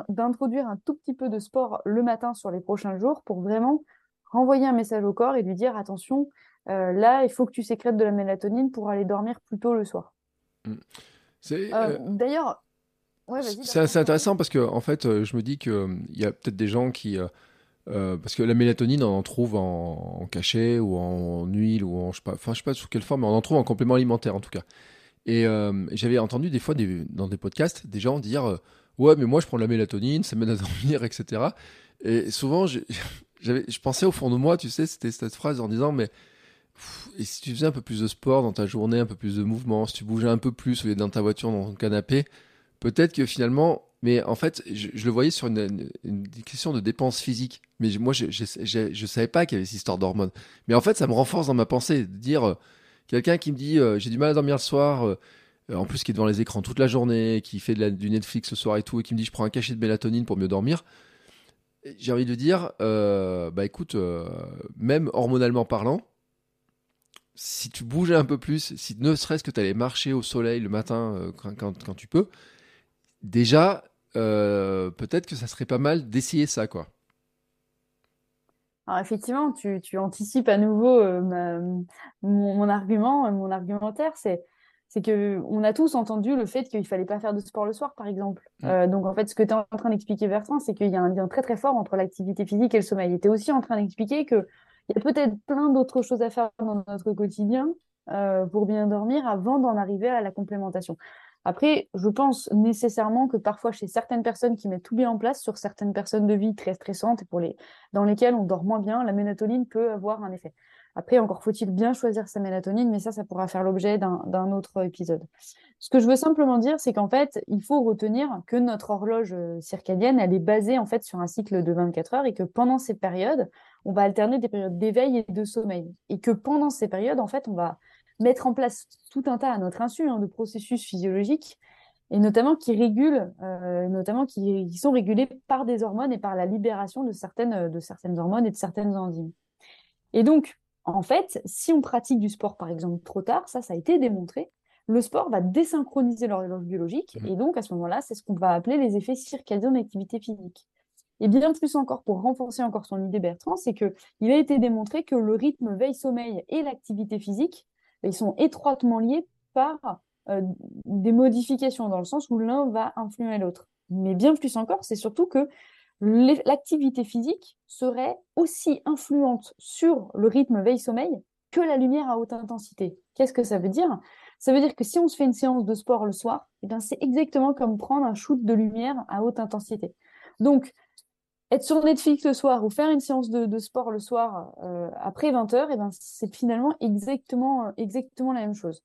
d'introduire un tout petit peu de sport le matin sur les prochains jours pour vraiment renvoyer un message au corps et lui dire, attention, euh, là, il faut que tu sécrètes de la mélatonine pour aller dormir plus tôt le soir. Mmh. D'ailleurs, c'est assez intéressant parce que en fait, euh, je me dis qu'il euh, y a peut-être des gens qui euh, parce que la mélatonine, on en trouve en, cachet ou en huile ou en je sais pas, enfin je sais pas sous quelle forme, mais on en trouve en complément alimentaire en tout cas. Et j'avais entendu des fois dans des podcasts des gens dire ouais mais moi je prends de la mélatonine, ça m'aide à *laughs* dormir, etc. Et souvent *laughs* je pensais au fond de moi, tu sais, c'était cette phrase en disant mais et si tu faisais un peu plus de sport dans ta journée, un peu plus de mouvement, si tu bougeais un peu plus au lieu dans ta voiture, dans ton canapé, peut-être que finalement, mais en fait, je, le voyais sur une, question de dépenses physiques. Mais moi, je, je, savais pas qu'il y avait cette histoire d'hormones. Mais en fait, ça me renforce dans ma pensée de dire euh, quelqu'un qui me dit euh, j'ai du mal à dormir le soir, euh, en plus qui est devant les écrans toute la journée, qui fait du Netflix le soir et tout, et qui me dit je prends un cachet de mélatonine pour mieux dormir. J'ai envie de dire bah écoute, même hormonalement parlant, si tu bougeais un peu plus, si ne serait-ce que tu allais marcher au soleil le matin quand tu peux, déjà, euh, peut-être que ça serait pas mal d'essayer ça, quoi. Alors effectivement, tu, anticipes à nouveau euh, mon, argument, mon argumentaire, c'est c'est que on a tous entendu le fait qu'il fallait pas faire de sport le soir, par exemple. Mm. Euh, donc en fait, ce que tu es en train d'expliquer, Bertrand, c'est qu'il y a un lien très très fort entre l'activité physique et le sommeil. Tu es aussi en train d'expliquer qu'il y a peut-être plein d'autres choses à faire dans notre quotidien pour bien dormir avant d'en arriver à la complémentation. Après, je pense nécessairement que parfois, chez certaines personnes qui mettent tout bien en place, sur certaines personnes de vie très stressantes et pour les, dans lesquelles on dort moins bien, la mélatonine peut avoir un effet. Après, encore faut-il bien choisir sa mélatonine, mais ça, ça pourra faire l'objet d'un autre épisode. Ce que je veux simplement dire, c'est qu'en fait, il faut retenir que notre horloge euh, circadienne, elle est basée en fait sur un cycle de 24 heures et que pendant ces périodes, on va alterner des périodes d'éveil et de sommeil. Et que pendant ces périodes, en fait, on va mettre en place tout un tas à notre insu hein, de processus physiologiques et notamment qui régulent, euh, notamment qui, sont régulés par des hormones et par la libération de certaines, de certaines hormones et de certaines enzymes. Et donc, en fait, si on pratique du sport, par exemple, trop tard, ça, ça a été démontré, le sport va désynchroniser l'horloge biologique, mmh. et donc à ce moment-là, c'est ce qu'on va appeler les effets circadiens d'activité physique. Et bien plus encore, pour renforcer encore son idée, Bertrand, c'est qu'il a été démontré que le rythme veille-sommeil et l'activité phisique ils sont étroitement liés par euh, des modifications, dans le sens où l'un va influer l'autre. Mais bien plus encore, c'est surtout que l'activité physique serait aussi influente sur le rythme veille-sommeil que la lumière à haute intensité. Qu'est-ce que ça veut dire? Ça veut dire que si on se fait une séance de sport le soir, eh c'est exactement comme prendre un shoot de lumière à haute intensité. Donc, être sur Netflix le soir ou faire une séance de, sport le soir euh, après 20h, et eh ben, c'est finalement exactement, exactement la même chose.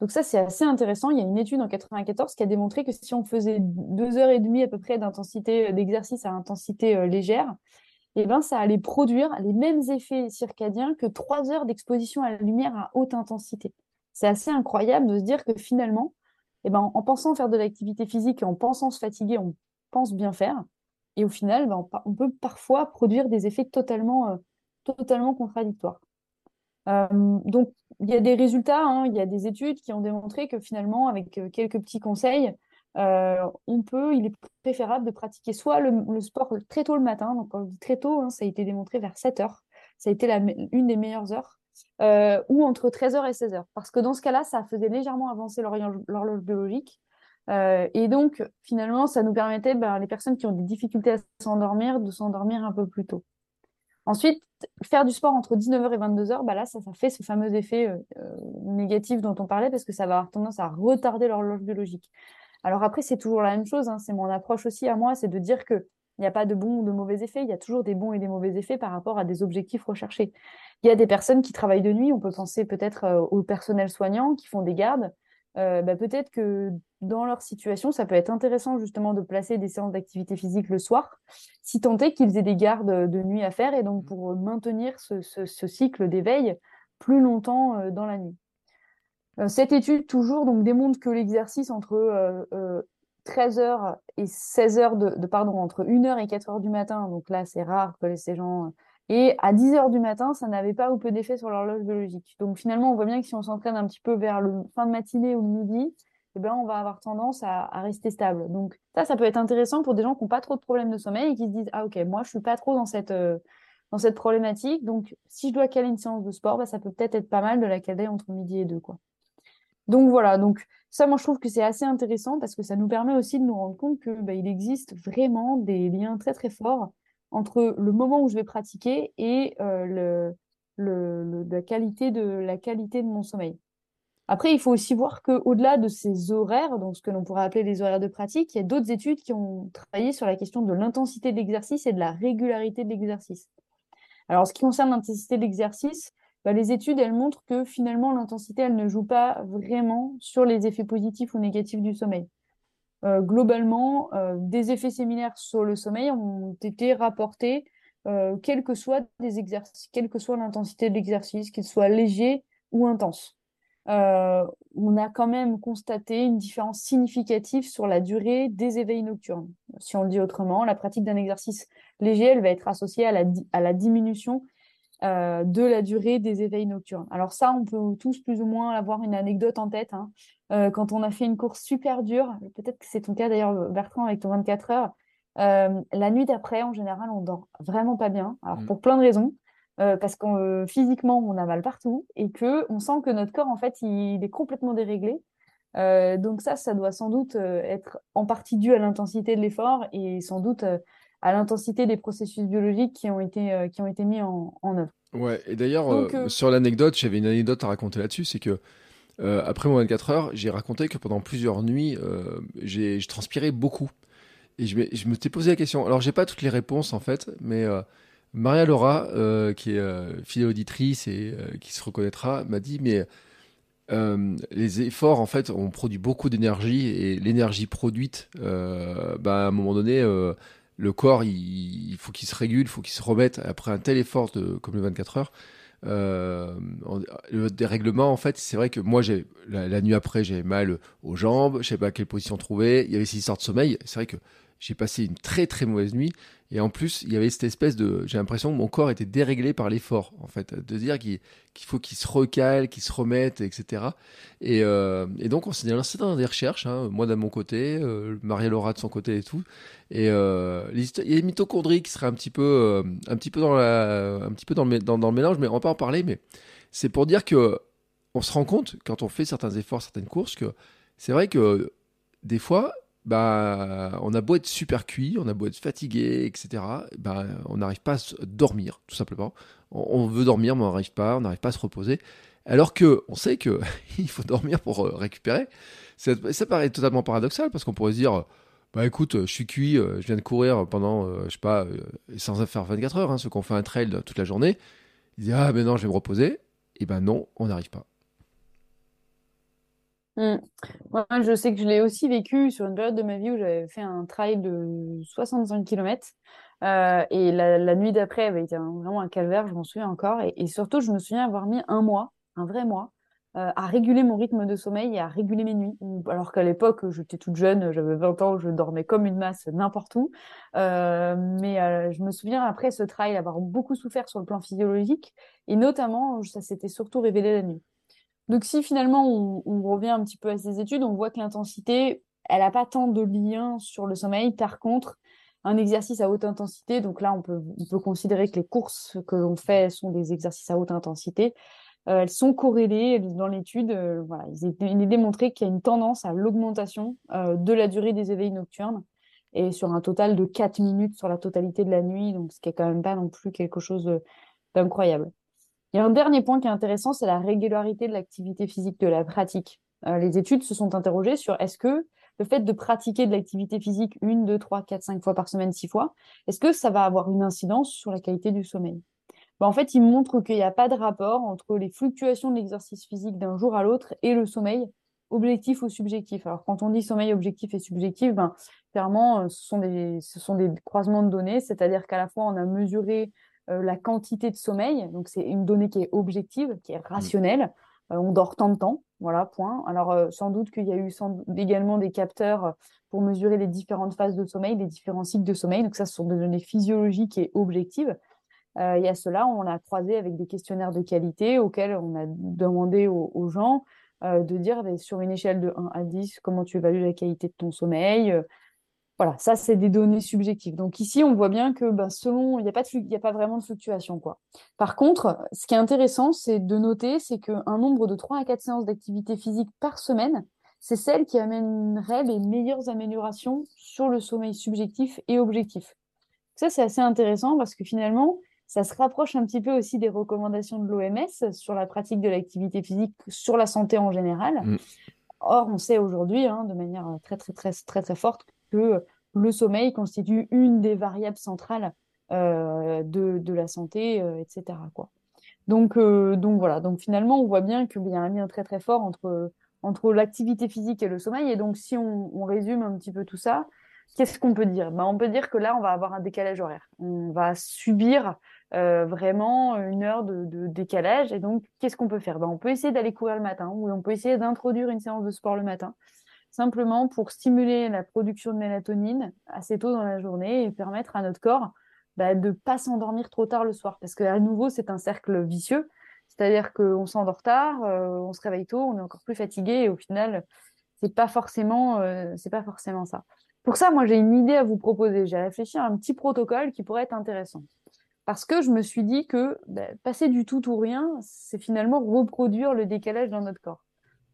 Donc ça, c'est assez intéressant. Il y a une étude en 94 qui a démontré que si on faisait deux heures et demie à peu près d'intensité euh, d'exercice à intensité euh, légère, et eh ben, ça allait produire les mêmes effets circadiens que trois heures d'exposition à la lumière à haute intensité. C'est assez incroyable de se dire que finalement, et eh ben, en pensant faire de l'activité physique et en pensant se fatiguer, on pense bien faire. Et au final, ben, on peut parfois produire des effets totalement, euh, totalement contradictoires. Euh, donc, il y a des résultats, hein, il y a des études qui ont démontré que finalement, avec euh, quelques petits conseils, on peut, il est préférable de pratiquer soit le, sport très tôt le matin, donc quand je dis très tôt, hein, ça a été démontré vers 7 heures, ça a été la, une des meilleures heures, ou entre 13h et 16h. Parce que dans ce cas-là, ça faisait légèrement avancer l'horloge biologique. Euh, et donc, finalement, ça nous permettait, ben, les personnes qui ont des difficultés à s'endormir, de s'endormir un peu plus tôt. Ensuite, faire du sport entre 19h et 22h, bah là, ça, fait ce fameux effet euh, euh, négatif dont on parlait parce que ça va avoir tendance à retarder l'horloge biologique. Alors après, c'est toujours la même chose, hein, c'est mon approche aussi à moi, c'est de dire qu'il n'y a pas de bons ou de mauvais effets, il y a toujours des bons et des mauvais effets par rapport à des objectifs recherchés. Il y a des personnes qui travaillent de nuit, on peut penser peut-être au personnel soignant qui font des gardes. Euh, bah, peut-être que dans leur situation, ça peut être intéressant justement de placer des séances d'activité physique le soir, si tant est qu'ils aient des gardes de nuit à faire, et donc pour maintenir ce, cycle d'éveil plus longtemps euh, dans la nuit. Euh, cette étude toujours donc démontre que l'exercice entre 13h et 16h de, pardon entre 1h et 4h du matin, donc là c'est rare que ces gens et à 10 heures du matin, ça n'avait pas ou peu d'effet sur l'horloge biologique. Donc finalement, on voit bien que si on s'entraîne un petit peu vers le fin de matinée ou le midi, eh ben, on va avoir tendance à, rester stable. Donc ça, ça peut être intéressant pour des gens qui n'ont pas trop de problèmes de sommeil et qui se disent ah ok, moi je suis pas trop dans cette euh, dans cette problématique. Donc si je dois caler une séance de sport, bah, ça peut peut-être être pas mal de la caler entre midi et deux quoi. Donc voilà. Donc ça, moi je trouve que c'est assez intéressant parce que ça nous permet aussi de nous rendre compte que bah, il existe vraiment des liens très très forts entre le moment où je vais pratiquer et euh, la, qualité de, la qualité de mon sommeil. Après, il faut aussi voir qu'au-delà de ces horaires, donc ce que l'on pourrait appeler les horaires de pratique, il y a d'autres études qui ont travaillé sur la question de l'intensité de l'exercice et de la régularité de l'exercice. Alors, en ce qui concerne l'intensité de l'exercice, bah, les études, elles montrent que finalement, l'intensité, elle ne joue pas vraiment sur les effets positifs ou négatifs du sommeil. Euh, globalement, euh, des effets similaires sur le sommeil ont été rapportés, euh, quel que exercices, quelle que soit l'intensité de l'exercice, qu'il soit léger ou intense. on a quand même constaté une différence significative sur la durée des éveils nocturnes. Si on le dit autrement, la pratique d'un exercice léger, elle va être associée à la diminution euh, de la durée des éveils nocturnes. Alors ça, on peut tous plus ou moins avoir une anecdote en tête. Hein. Euh, quand on a fait une course super dure, peut-être que c'est ton cas d'ailleurs Bertrand avec ton 24 heures, euh, la nuit d'après, en général, on dort vraiment pas bien. Alors mm. pour plein de raisons. parce que physiquement, on a mal partout et que on sent que notre corps, en fait, il, est complètement déréglé. donc ça, ça doit sans doute être en partie dû à l'intensité de l'effort et sans doute à l'intensité des processus biologiques qui ont été, euh, qui ont été mis en, en œuvre. Ouais, et d'ailleurs, euh, euh, sur l'anecdote, j'avais une anecdote à raconter là-dessus, c'est que après mon 24 heures, j'ai raconté que pendant plusieurs nuits, j'ai transpirais beaucoup. Et je me, je me suis posé la question. Alors, j'ai pas toutes les réponses en fait, mais Maria Laura, qui est fidèle auditrice et qui se reconnaîtra, m'a dit mais les efforts, en fait, on produit beaucoup d'énergie et l'énergie produite, bah, à un moment donné, le corps, il, faut qu'il se régule, il faut qu'il se remette après un tel effort comme le 24 heures. Euh, le dérèglement, en fait, c'est vrai que moi, la, nuit après, j'avais mal aux jambes, je sais pas quelle position trouver. Il y avait ces histoires de sommeil. C'est vrai que j'ai passé une très très mauvaise nuit. Et en plus, il y avait cette espèce de. J'ai l'impression que mon corps était déréglé par l'effort, en fait. De dire qu'il faut qu'il se recale, qu'il se remette, etc. Et, euh, et donc, on s'est lancé dans des recherches, hein, moi de mon côté, euh, Maria-Laura de son côté et tout. Et euh, les mitochondries qui seraient un petit peu, euh, un petit peu, dans, la, un petit peu dans le mélange, mais on va pas en parler. Mais c'est pour dire que on se rend compte, quand on fait certains efforts, certaines courses, que c'est vrai que des fois, bah, on a beau être super cuit, on a beau être fatigué, etc. Bah, on n'arrive pas à dormir, tout simplement. On, veut dormir, mais on n'arrive pas, on n'arrive pas à se reposer. Alors que on sait que *laughs* il faut dormir pour euh, récupérer. Ça, paraît totalement paradoxal parce qu'on pourrait se dire, Bah écoute, je suis cuit, je viens de courir pendant, je sais pas, sans faire 24 heures, hein, ceux qui ont fait un trail toute la journée. Ils disent Ah, mais non, je vais me reposer. Et ben non, on n'arrive pas. Mmh. Moi, je sais que je l'ai aussi vécu sur une période de ma vie où j'avais fait un trail de 65 km. Euh, et la, nuit d'après avait été vraiment un calvaire, je m'en souviens encore. Et, surtout, je me souviens avoir mis un mois, un vrai mois, euh, à réguler mon rythme de sommeil et à réguler mes nuits. Alors qu'à l'époque, j'étais toute jeune, j'avais 20 ans, je dormais comme une masse n'importe où. Euh, mais je me souviens après ce trail avoir beaucoup souffert sur le plan physiologique. Et notamment, ça s'était surtout révélé la nuit. Donc si finalement on, revient un petit peu à ces études, on voit que l'intensité, elle n'a pas tant de lien sur le sommeil. Par contre, un exercice à haute intensité, donc là on peut, on peut considérer que les courses que l'on fait sont des exercices à haute intensité, euh, elles sont corrélées dans l'étude. Euh, voilà, il est, démontré qu'il y a une tendance à l'augmentation euh, de la durée des éveils nocturnes et sur un total de 4 minutes sur la totalité de la nuit, donc ce qui est quand même pas non plus quelque chose d'incroyable. Il y a un dernier point qui est intéressant, c'est la régularité de l'activité physique, de la pratique. Euh, les études se sont interrogées sur est-ce que le fait de pratiquer de l'activité physique une, deux, trois, quatre, cinq fois par semaine, six fois, est-ce que ça va avoir une incidence sur la qualité du sommeil? Ben, En fait, ils montrent qu'il n'y a pas de rapport entre les fluctuations de l'exercice physique d'un jour à l'autre et le sommeil objectif ou subjectif. Alors, quand on dit sommeil objectif et subjectif, ben, clairement, euh, ce sont des, croisements de données, c'est-à-dire qu'à la fois, on a mesuré la quantité de sommeil. Donc, c'est une donnée qui est objective, qui est mm. rationnelle. Euh, on dort tant de temps, voilà, point. Alors, euh, sans doute qu'il y a eu également des capteurs pour mesurer les différentes phases de sommeil, les différents cycles de sommeil. Donc, ça, ce sont des données physiologiques et objectives. il y a cela, on l'a croisé avec des questionnaires de qualité auxquels on a demandé aux, gens de dire bah, sur une échelle de 1 à 10 comment tu évalues la qualité de ton sommeil, voilà, ça, c'est des données subjectives. Donc ici, on voit bien que ben, selon, il n'y a, pas a pas vraiment de fluctuation. Quoi. Par contre, ce qui est intéressant, c'est de noter, c'est qu'un nombre de 3 à 4 séances d'activité physique par semaine, c'est celle qui amènerait les meilleures améliorations sur le sommeil subjectif et objectif. Ça, c'est assez intéressant parce que finalement, ça se rapproche un petit peu aussi des recommandations de l'OMS sur la pratique de l'activité physique, sur la santé en général. Mm. Or, on sait aujourd'hui, hein, de manière très, très, très, très, très forte, que le sommeil constitue une des variables centrales euh, de, la santé, euh, etc. Donc, euh, donc voilà, donc finalement, on voit bien qu'il y a un lien très très fort entre, entre l'activité physique et le sommeil. Et donc, si on, résume un petit peu tout ça, qu'est-ce qu'on peut dire? Ben, On peut dire que là, on va avoir un décalage horaire. On va subir vraiment une heure de, décalage. Et donc, qu'est-ce qu'on peut faire? Ben, On peut essayer d'aller courir le matin ou on peut essayer d'introduire une séance de sport le matin simplement pour stimuler la production de mélatonine assez tôt dans la journée et permettre à notre corps bah, de ne pas s'endormir trop tard le soir. Parce qu'à nouveau, c'est un cercle vicieux. C'est-à-dire qu'on s'endort tard, euh, on se réveille tôt, on est encore plus fatigué et au final, c'est pas forcément, euh, pas forcément ça. Pour ça, moi, j'ai une idée à vous proposer. J'ai réfléchi à un petit protocole qui pourrait être intéressant. Parce que je me suis dit que bah, passer du tout ou rien, c'est finalement reproduire le décalage dans notre corps.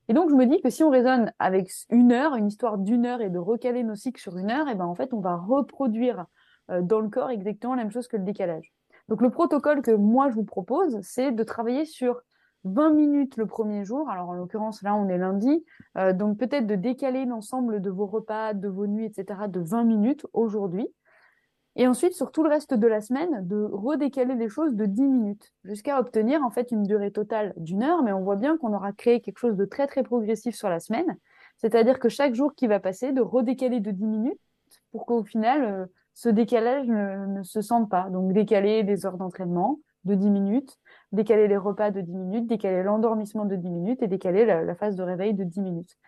Et donc, je me dis que si on raisonne avec une heure, une histoire d'une heure et de recaler nos cycles sur une heure, et eh ben en fait, on va reproduire euh, dans le corps exactement la même chose que le décalage. Donc, le protocole que moi, je vous propose, c'est de travailler sur 20 minutes le premier jour. Alors, en l'occurrence, là, on est lundi. Euh, donc, peut-être de décaler l'ensemble de vos repas, de vos nuits, etc., de 20 minutes aujourd'hui. Et ensuite, sur tout le reste de la semaine, de redécaler les choses de 10 minutes, jusqu'à obtenir en fait une durée totale d'une heure, mais on voit bien qu'on aura créé quelque chose de très très progressif sur la semaine, c'est-à-dire que chaque jour qui va passer, de redécaler de 10 minutes, pour qu'au final, euh, ce décalage ne, se sente pas. Donc décaler des heures d'entraînement de 10 minutes, décaler les repas de 10 minutes, décaler l'endormissement de 10 minutes et décaler la phase de réveil de 10 minutes.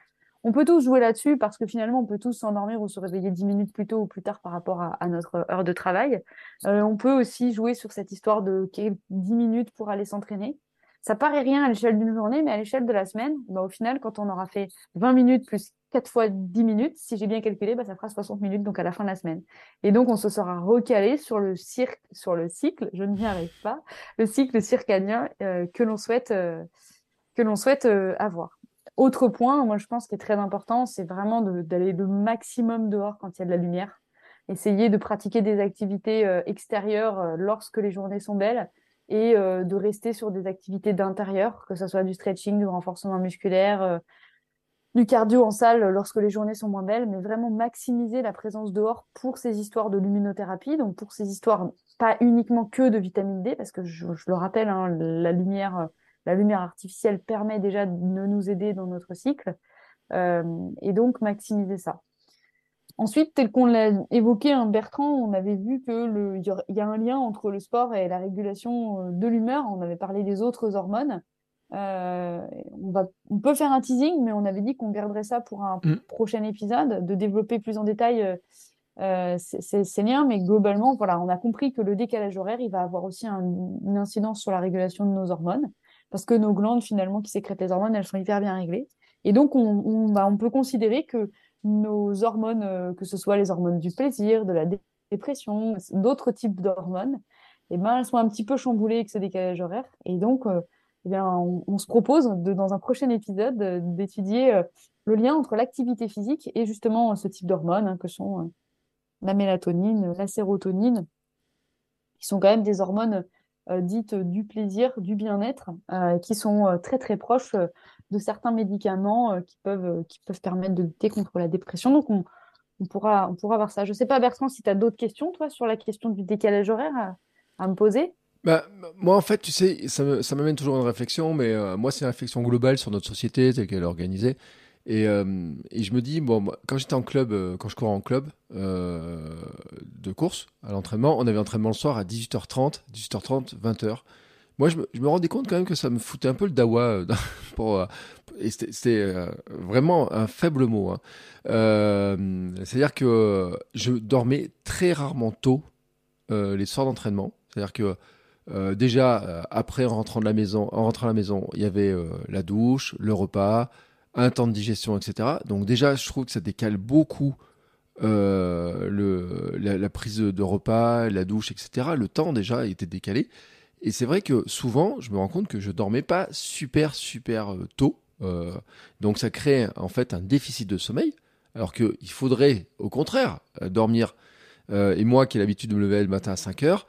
On peut tous jouer là-dessus parce que finalement, on peut tous s'endormir ou se réveiller dix minutes plus tôt ou plus tard par rapport à, notre heure de travail. Euh, on peut aussi jouer sur cette histoire de dix minutes pour aller s'entraîner. Ça paraît rien à l'échelle d'une journée, mais à l'échelle de la semaine, bah, au final, quand on aura fait 20 minutes plus 4 fois 10 minutes, si j'ai bien calculé, bah, ça fera 60 minutes donc à la fin de la semaine. Et donc, on se sera recalé sur le, cirque, sur le cycle, je n'y arrive pas, le cycle circadien euh, que l'on souhaite, euh, que l'on souhaite avoir. Autre point, moi je pense qui est très important, c'est vraiment d'aller le maximum dehors quand il y a de la lumière. Essayer de pratiquer des activités euh, extérieures euh, lorsque les journées sont belles et euh, de rester sur des activités d'intérieur, que ce soit du stretching, du renforcement musculaire, du cardio en salle lorsque les journées sont moins belles, mais vraiment maximiser la présence dehors pour ces histoires de luminothérapie, donc pour ces histoires pas uniquement que de vitamine D, parce que je, le rappelle, hein, la lumière, la lumière artificielle permet déjà de nous aider dans notre cycle, euh, et donc maximiser ça. Ensuite, tel qu'on l'a évoqué, hein, Bertrand, on avait vu que il y a un lien entre le sport et la régulation euh, de l'humeur. On avait parlé des autres hormones. Euh, on, va, on peut faire un teasing, mais on avait dit qu'on garderait ça pour un mm. prochain épisode, de développer plus en détail euh, ces, liens. Mais globalement, voilà, on a compris que le décalage horaire, il va avoir aussi une incidence sur la régulation de nos hormones, parce que nos glandes, finalement, qui sécrètent les hormones, elles sont hyper bien réglées. Et donc, on, on, bah, on peut considérer que nos hormones, euh, que ce soit les hormones du plaisir, de la dépression, d'autres types d'hormones, eh ben, elles sont un petit peu chamboulées avec ce décalage horaire. Et donc, euh, eh bien, on, se propose de, dans un prochain épisode d'étudier euh, le lien entre l'activité physique et justement ce type d'hormones hein, que sont la mélatonine, la sérotonine, qui sont quand même des hormones dites du plaisir, du bien-être, qui sont très très proches de certains médicaments qui, peuvent, qui peuvent permettre de lutter contre la dépression. Donc on, on pourra, on pourra voir ça. Je ne sais pas, Bertrand, si tu as d'autres questions, toi, sur la question du décalage horaire à me poser? Bah, moi, en fait, tu sais, ça m'amène toujours à une réflexion, mais euh, moi, c'est une réflexion globale sur notre société telle qu'elle est organisée. Et, euh, et, je me dis, bon, quand j'étais en club, euh, quand je courais en club de course, à l'entraînement, on avait entraînement le soir à 18h30, 18h30, 20h. Moi, je me, je me, rendais compte quand même que ça me foutait un peu le dawa. *laughs* et c'était vraiment un faible mot. Hein. C'est-à-dire que je dormais très rarement tôt les soirs d'entraînement. C'est-à-dire que euh, déjà, euh, après en rentrant à la maison, il y avait euh, la douche, le repas, un temps de digestion, etc. Donc déjà, je trouve que ça décale beaucoup le, la, prise de repas, la douche, etc. Le temps déjà était décalé. Et c'est vrai que souvent, je me rends compte que je dormais pas super super tôt. donc ça crée en fait un déficit de sommeil. Alors qu'il faudrait au contraire dormir. et moi qui ai l'habitude de me lever le matin à 5 heures,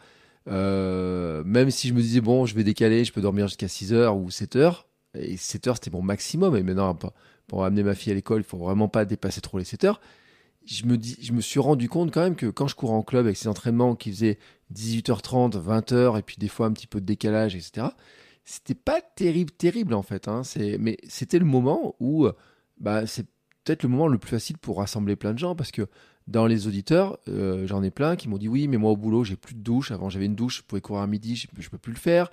euh, même si je me disais, bon, je vais décaler, je peux dormir jusqu'à 6 heures ou 7 heures. Et 7 heures, c'était mon maximum. Et maintenant, pour amener ma fille à l'école, il faut vraiment pas dépasser trop les 7 heures. Je me, dis, je me suis rendu compte quand même que quand je courais en club avec ces entraînements qui faisaient 18h30, 20h, et puis des fois un petit peu de décalage, etc., c'était pas terrible, terrible en fait. Hein. Mais c'était le moment où bah, c'est peut-être le moment le plus facile pour rassembler plein de gens parce que dans les auditeurs, euh, j'en ai plein qui m'ont dit oui, mais moi au boulot, j'ai plus de douche. Avant, j'avais une douche, je pouvais courir à midi, je, ne peux plus le faire.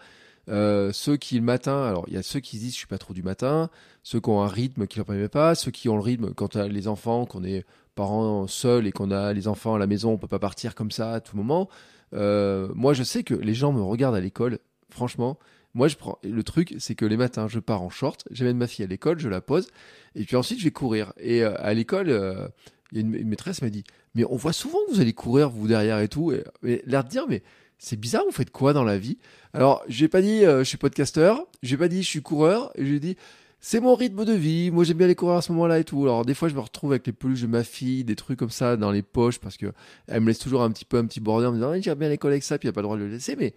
Euh, ceux qui le matin, alors il y a ceux qui disent je suis pas trop du matin, ceux qui ont un rythme qui leur permet pas, ceux qui ont le rythme quand as les enfants, qu'on est parents seuls et qu'on a les enfants à la maison, on peut pas partir comme ça à tout moment. Euh, moi, je sais que les gens me regardent à l'école. Franchement, moi, je prends le truc, c'est que les matins, je pars en short, j'amène ma fille à l'école, je la pose, et puis ensuite je vais courir. Et à l'école a une, maîtresse m'a dit mais on voit souvent que vous allez courir vous derrière et tout et, l'air de dire mais c'est bizarre vous faites quoi dans la vie? Alors j'ai pas dit euh, je suis podcasteur j'ai pas dit je suis coureur j'ai dit c'est mon rythme de vie moi j'aime bien aller courir à ce moment-là et tout. Alors des fois je me retrouve avec les peluches de ma fille des trucs comme ça dans les poches parce que elle me laisse toujours un petit peu un petit bordel en me disant ah, j'aime bien l'école avec ça puis il a pas le droit de le laisser. Mais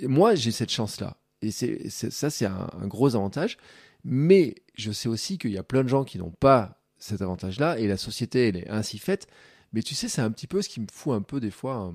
moi j'ai cette chance là et ça c'est un, un gros avantage. Mais je sais aussi qu'il y a plein de gens qui n'ont pas cet avantage-là, et la société, elle est ainsi faite. Mais tu sais, c'est un petit peu ce qui me fout un peu des fois,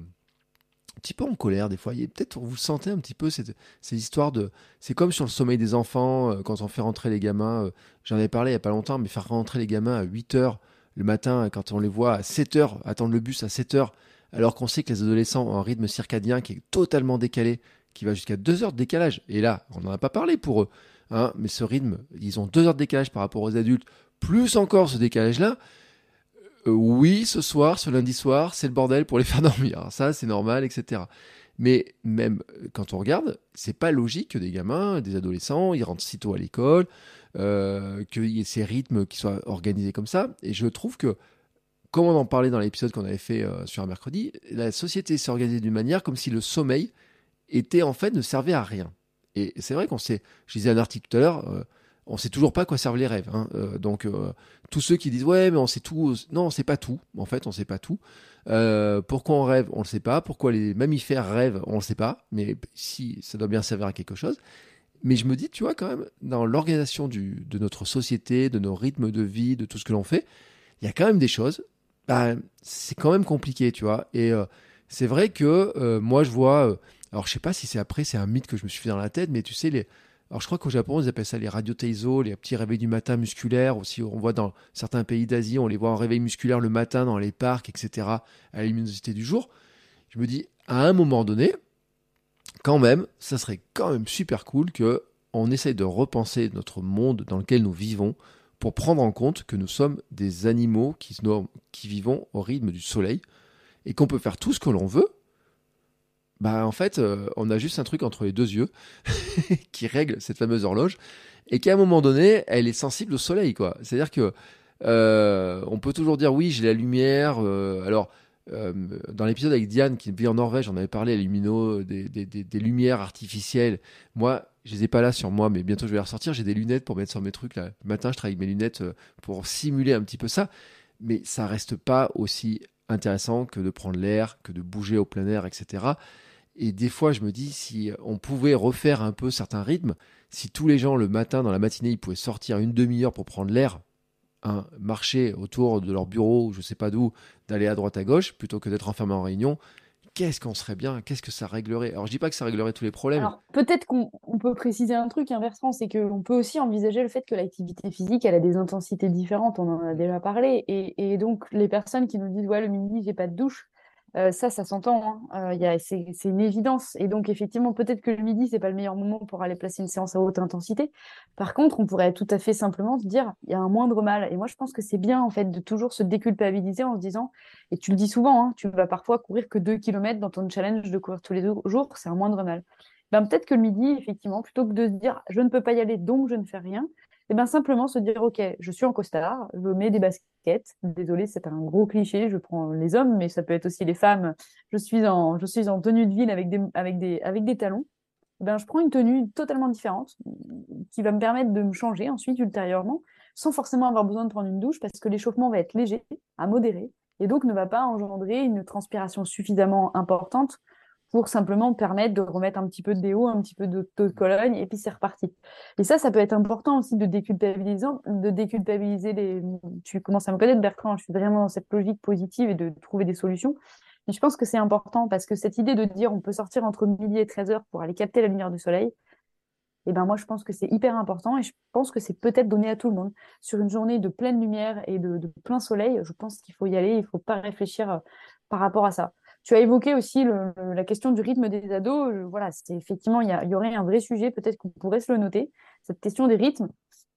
un, petit peu en colère des fois. Peut-être vous sentez un petit peu ces histoires de... C'est comme sur le sommeil des enfants, euh, quand on fait rentrer les gamins, euh, j'en ai parlé il n'y a pas longtemps, mais faire rentrer les gamins à 8 heures le matin, quand on les voit à 7 heures, attendre le bus à 7 heures, alors qu'on sait que les adolescents ont un rythme circadien qui est totalement décalé, qui va jusqu'à 2 heures de décalage. Et là, on n'en a pas parlé pour eux. Hein, mais ce rythme, ils ont 2 heures de décalage par rapport aux adultes plus encore ce décalage-là, euh, oui, ce soir, ce lundi soir, c'est le bordel pour les *laughs* faire dormir. Ça, c'est normal, etc. Mais même euh, quand on regarde, c'est pas logique que des gamins, des adolescents, ils rentrent si tôt à l'école, euh, qu'il y ait ces rythmes qui soient organisés comme ça. Et je trouve que, comme on en parlait dans l'épisode qu'on avait fait sur un mercredi, la société s'est organisée d'une manière comme si le sommeil était en fait ne servait à rien. Et c'est vrai qu'on sait, je disais un article tout à l'heure, on sait toujours pas à quoi servent les rêves. Hein. Euh, donc euh, tous ceux qui disent ouais mais on sait tout, non on sait pas tout. En fait on sait pas tout. Euh, pourquoi on rêve, on le sait pas. Pourquoi les mammifères rêvent, on le sait pas. Mais si ça doit bien servir à quelque chose. Mais je me dis, tu vois, quand même, dans l'organisation de notre société, de nos rythmes de vie, de tout ce que l'on fait, il y a quand même des choses, bah, c'est quand même compliqué, tu vois. Et euh, c'est vrai que euh, moi, je vois, euh, alors je sais pas si c'est après, c'est un mythe que je me suis fait dans la tête, mais tu sais, les, alors je crois qu'au Japon, ils appellent ça les radioteizo, les petits réveils du matin musculaires. Aussi, on voit dans certains pays d'Asie, on les voit en réveil musculaire le matin dans les parcs, etc., à la luminosité du jour. Je me dis, à un moment donné, quand même, ça serait quand même super cool que on essaye de repenser notre monde dans lequel nous vivons pour prendre en compte que nous sommes des animaux qui vivons au rythme du soleil et qu'on peut faire tout ce que l'on veut. Bah en fait, euh, on a juste un truc entre les deux yeux *laughs* qui règle cette fameuse horloge et qu'à un moment donné, elle est sensible au soleil, quoi. C'est-à-dire que euh, on peut toujours dire oui, j'ai la lumière. Euh, alors dans l'épisode avec Diane qui vit en Norvège, on avait parlé à lumino, des, des, des, lumières artificielles. Moi, je les ai pas là sur moi, mais bientôt je vais les ressortir. J'ai des lunettes pour mettre sur mes trucs. Là. Le matin, je travaille avec mes lunettes pour simuler un petit peu ça. Mais ça reste pas aussi intéressant que de prendre l'air, que de bouger au plein air, etc. Et des fois, je me dis, si on pouvait refaire un peu certains rythmes, si tous les gens le matin, dans la matinée, ils pouvaient sortir une demi-heure pour prendre l'air, un marché autour de leur bureau je sais pas d'où, d'aller à droite à gauche plutôt que d'être enfermé en réunion, qu'est-ce qu'on serait bien Qu'est-ce que ça réglerait? Alors je dis pas que ça réglerait tous les problèmes. Alors peut-être qu'on peut préciser un truc inversement, c'est qu'on peut aussi envisager le fait que l'activité physique elle a des intensités différentes. On en a déjà parlé et, et donc les personnes qui nous disent ouais le midi j'ai pas de douche, euh, ça, ça s'entend. Hein. Euh, c'est une évidence. Et donc, effectivement, peut-être que le midi, c'est pas le meilleur moment pour aller placer une séance à haute intensité. Par contre, on pourrait tout à fait simplement se dire, il y a un moindre mal. Et moi, je pense que c'est bien, en fait, de toujours se déculpabiliser en se disant, et tu le dis souvent, hein, tu vas parfois courir que 2 km dans ton challenge de courir tous les deux jours, c'est un moindre mal. Ben, peut-être que le midi, effectivement, plutôt que de se dire, je ne peux pas y aller, donc je ne fais rien, et bien simplement se dire, OK, je suis en costard, je mets des baskets. Désolé, c'est un gros cliché, je prends les hommes, mais ça peut être aussi les femmes. Je suis en, tenue de ville avec des, avec des, avec des talons. Ben, je prends une tenue totalement différente qui va me permettre de me changer ensuite ultérieurement sans forcément avoir besoin de prendre une douche parce que l'échauffement va être léger, à modéré, et donc ne va pas engendrer une transpiration suffisamment importante pour simplement permettre de remettre un petit peu de déo, un petit peu de taux de Cologne, et puis c'est reparti. Et ça, ça peut être important aussi de déculpabiliser, les. Tu commences à me connaître, Bertrand, je suis vraiment dans cette logique positive et de trouver des solutions. Mais je pense que c'est important parce que cette idée de dire on peut sortir entre midi et 13 heures pour aller capter la lumière du soleil, eh ben moi je pense que c'est hyper important et je pense que c'est peut-être donné à tout le monde. Sur une journée de pleine lumière et de, de plein soleil, je pense qu'il faut y aller, il ne faut pas réfléchir euh, par rapport à ça. Tu as évoqué aussi la question du rythme des ados. voilà, c'est effectivement, il y, aurait un vrai sujet, peut-être qu'on pourrait se le noter, cette question des rythmes.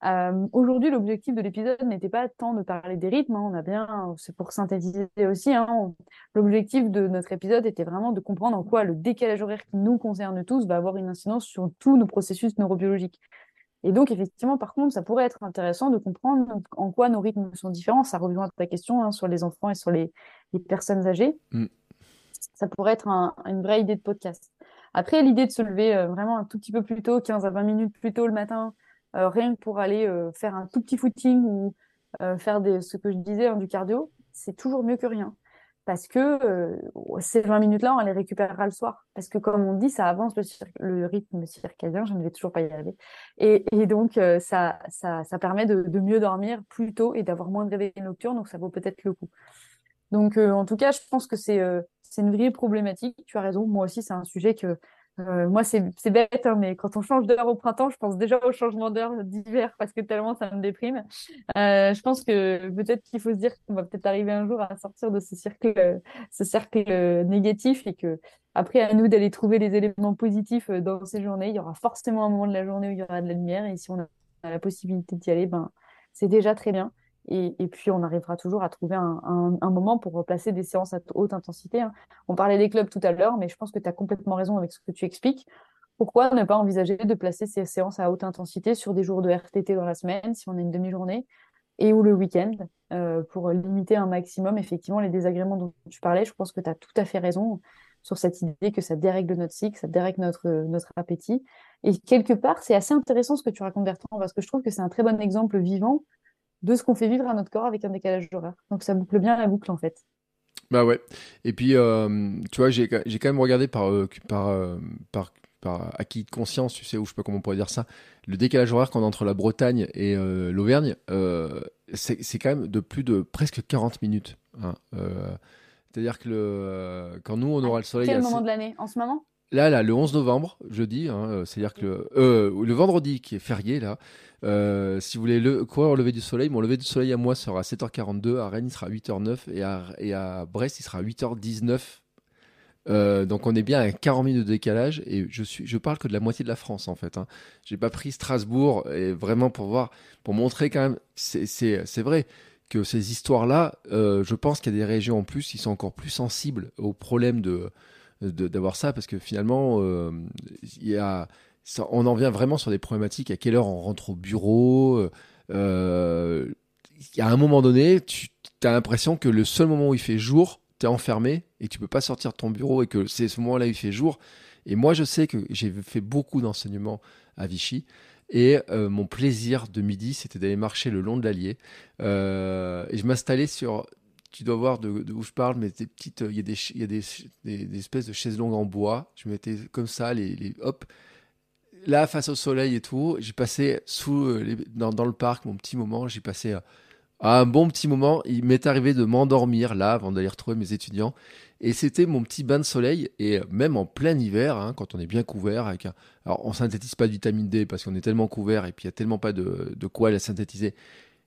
Euh, aujourd'hui, l'objectif de l'épisode n'était pas tant de parler des rythmes, hein, on a bien, c'est pour synthétiser aussi. Hein, l'objectif de notre épisode était vraiment de comprendre en quoi le décalage horaire qui nous concerne tous va avoir une incidence sur tous nos processus neurobiologiques. Et donc, effectivement, par contre, ça pourrait être intéressant de comprendre en quoi nos rythmes sont différents. Ça rejoint ta question hein, sur les enfants et sur les, personnes âgées. Mm ça pourrait être une vraie idée de podcast. Après, l'idée de se lever euh, vraiment un tout petit peu plus tôt, 15 à 20 minutes plus tôt le matin, euh, rien que pour aller euh, faire un tout petit footing ou faire ce que je disais, hein, du cardio, c'est toujours mieux que rien. Parce que ces 20 minutes-là, on les récupérera le soir. Parce que comme on dit, ça avance le, rythme circadien, je ne vais toujours pas y arriver. Et, donc, ça, permet de, de, mieux dormir plus tôt et d'avoir moins de réveils nocturnes, donc ça vaut peut-être le coup. Donc, en tout cas, je pense que c'est c'est une vraie problématique. Tu as raison. Moi aussi, c'est un sujet que euh, moi, c'est bête, hein, mais quand on change d'heure au printemps, je pense déjà au changement d'heure d'hiver parce que tellement ça me déprime. Euh, je pense que peut-être qu'il faut se dire qu'on va peut-être arriver un jour à sortir de ce cercle, ce cercle négatif et que après, à nous d'aller trouver les éléments positifs dans ces journées. Il y aura forcément un moment de la journée où il y aura de la lumière et si on a la possibilité d'y aller, ben, c'est déjà très bien. Et, puis, on arrivera toujours à trouver un, moment pour replacer des séances à haute intensité. Hein. On parlait des clubs tout à l'heure, mais je pense que tu as complètement raison avec ce que tu expliques. Pourquoi ne pas envisager de placer ces séances à haute intensité sur des jours de RTT dans la semaine, si on a une demi-journée, et ou le week-end, euh, pour limiter un maximum effectivement les désagréments dont tu parlais? Je pense que tu as tout à fait raison sur cette idée que ça dérègle notre cycle, ça dérègle notre, notre appétit. Et quelque part, c'est assez intéressant ce que tu racontes, Bertrand, parce que je trouve que c'est un très bon exemple vivant de ce qu'on fait vivre à notre corps avec un décalage horaire. Donc ça boucle bien la boucle en fait. Bah ouais. Et puis, euh, tu vois, j'ai quand même regardé par, euh, par, euh, par par acquis de conscience, tu sais, ou je sais pas comment on pourrait dire ça, le décalage horaire qu'on a entre la Bretagne et l'Auvergne, c'est quand même de plus de presque 40 minutes. Hein, c'est-à-dire que le, quand nous, on aura le soleil. Quel moment de l'année? En ce moment? Là, là, le 11 novembre, jeudi, hein, c'est-à-dire que le, euh, le, vendredi qui est férié, là, euh, si vous voulez le, courir au lever du soleil, mon lever du soleil à moi sera à 7h42, à Rennes il sera 8h09 et à, et à Brest il sera 8h19. Euh, donc on est bien à 40 minutes de décalage et je suis, je parle que de la moitié de la France en fait. Hein. J'ai pas pris Strasbourg et vraiment pour voir, pour montrer quand même, c'est vrai que ces histoires-là, euh, je pense qu'il y a des régions en plus qui sont encore plus sensibles aux problèmes de d'avoir ça parce que finalement, euh, il y a, on en vient vraiment sur des problématiques. À quelle heure on rentre au bureau euh, y a un moment donné, tu as l'impression que le seul moment où il fait jour, tu es enfermé et tu peux pas sortir de ton bureau et que c'est ce moment-là où il fait jour. Et moi, je sais que j'ai fait beaucoup d'enseignements à Vichy. Et euh, mon plaisir de midi, c'était d'aller marcher le long de l'Allier. et je m'installais sur tu dois voir de, où je parle, mais des petites, il y a, des, y a des, des, espèces de chaises longues en bois. Je mettais comme ça, les, hop, là face au soleil et tout. J'ai passé sous euh, dans, le parc mon petit moment. J'ai passé euh, un bon petit moment. Il m'est arrivé de m'endormir là avant d'aller retrouver mes étudiants. Et c'était mon petit bain de soleil. Et même en plein hiver, hein, quand on est bien couvert, avec un... alors on synthétise pas de vitamine D parce qu'on est tellement couvert et puis il y a tellement pas de, de quoi la synthétiser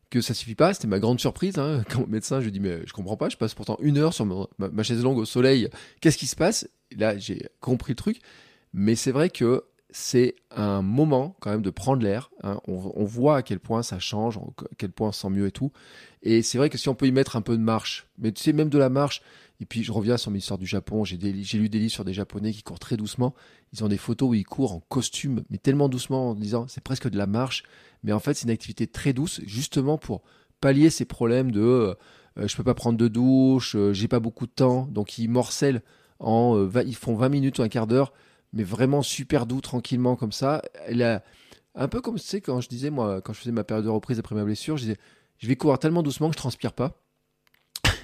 que ça suffit pas. C'était ma grande surprise. Hein. *laughs* Quand médecin, je dis mais je comprends pas. Je passe pourtant une heure sur ma, chaise longue au soleil. Qu'est-ce qui se passe? Là, j'ai compris le truc. Mais c'est vrai que c'est un moment quand même de prendre l'air. Hein. On, voit à quel point ça change, à quel point on sent mieux et tout. Et c'est vrai que si on peut y mettre un peu de marche, mais tu sais même de la marche. Et puis je reviens sur l'histoire du Japon. J'ai lu des livres sur des Japonais qui courent très doucement. Ils ont des photos où ils courent en costume, mais tellement doucement en disant c'est presque de la marche. Mais en fait, c'est une activité très douce, justement pour pallier ces problèmes de euh, euh, je peux pas prendre de douche, euh, j'ai pas beaucoup de temps. Donc ils morcellent en ils font 20 minutes ou un quart d'heure, mais vraiment super doux, tranquillement comme ça. Un peu comme tu sais quand je disais moi quand je faisais ma période de reprise après ma blessure, je disais je vais courir tellement doucement que je transpire pas.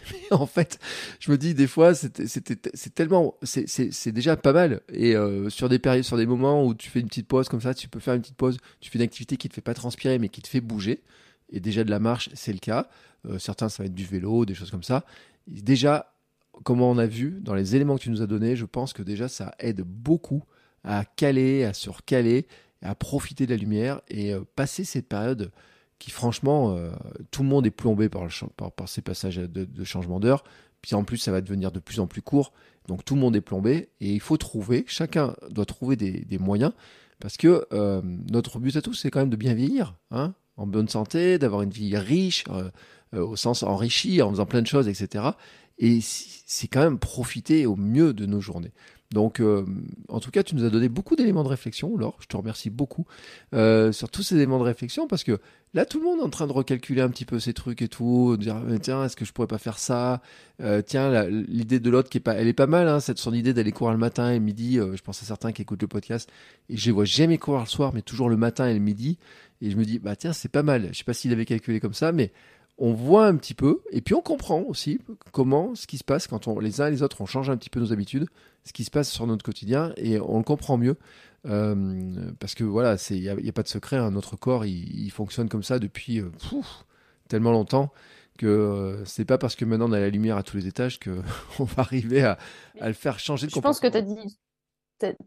*laughs* en fait, je me dis des fois, c'est tellement, c'est déjà pas mal. Et euh, sur des périodes, sur des moments où tu fais une petite pause comme ça, tu peux faire une petite pause. Tu fais une activité qui te fait pas transpirer, mais qui te fait bouger. Et déjà de la marche, c'est le cas. Euh, certains, ça va être du vélo, des choses comme ça. déjà, comme on a vu dans les éléments que tu nous as donnés, je pense que déjà ça aide beaucoup à caler, à se recaler, à profiter de la lumière et euh, passer cette période qui franchement, euh, tout le monde est plombé par, ces passages de, changement d'heure. Puis en plus, ça va devenir de plus en plus court. Donc tout le monde est plombé et il faut trouver, chacun doit trouver des, moyens parce que euh, notre but à tous, c'est quand même de bien vieillir, hein, en bonne santé, d'avoir une vie riche, euh, au sens enrichi, en faisant plein de choses, etc. Et c'est quand même profiter au mieux de nos journées. Donc, euh, en tout cas, tu nous as donné beaucoup d'éléments de réflexion, Laure. Je te remercie beaucoup euh, sur tous ces éléments de réflexion parce que là, tout le monde est en train de recalculer un petit peu ces trucs et tout, de dire tiens, est-ce que je pourrais pas faire ça? Euh, Tiens, l'idée de l'autre qui est pas, elle est pas mal, hein, cette son idée d'aller courir le matin et le midi. je pense à certains qui écoutent le podcast et je les vois jamais courir le soir, mais toujours le matin et le midi. Et je me dis bah tiens, c'est pas mal. Je sais pas s'il avait calculé comme ça, mais on voit un petit peu, et puis on comprend aussi comment, ce qui se passe quand on, les uns et les autres, on change un petit peu nos habitudes, ce qui se passe sur notre quotidien, et on le comprend mieux. Euh, parce que voilà, il n'y a, pas de secret, hein, notre corps, il, fonctionne comme ça depuis euh, tellement longtemps que euh, c'est pas parce que maintenant on a la lumière à tous les étages qu'on *laughs* va arriver à, le faire changer de comportement. Je pense que tu as dit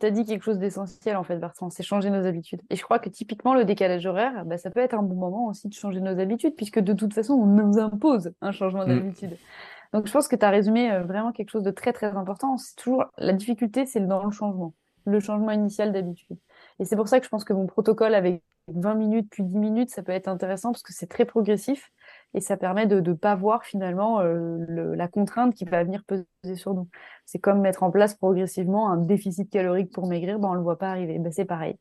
as dit quelque chose d'essentiel en fait, Bertrand, c'est changer nos habitudes. Et je crois que typiquement le décalage horaire, bah, ça peut être un bon moment aussi de changer nos habitudes, puisque de toute façon, on nous impose un changement mm. d'habitude. Donc je pense que tu as résumé euh, vraiment quelque chose de très très important. C'est toujours la difficulté, c'est dans le changement, le changement initial d'habitude. Et c'est pour ça que je pense que mon protocole avec 20 minutes puis 10 minutes, ça peut être intéressant parce que c'est très progressif et ça permet de ne pas voir finalement euh, la contrainte qui va venir peser sur nous. C'est comme mettre en place progressivement un déficit calorique pour maigrir, ben, on le voit pas arriver. Ben, c'est pareil.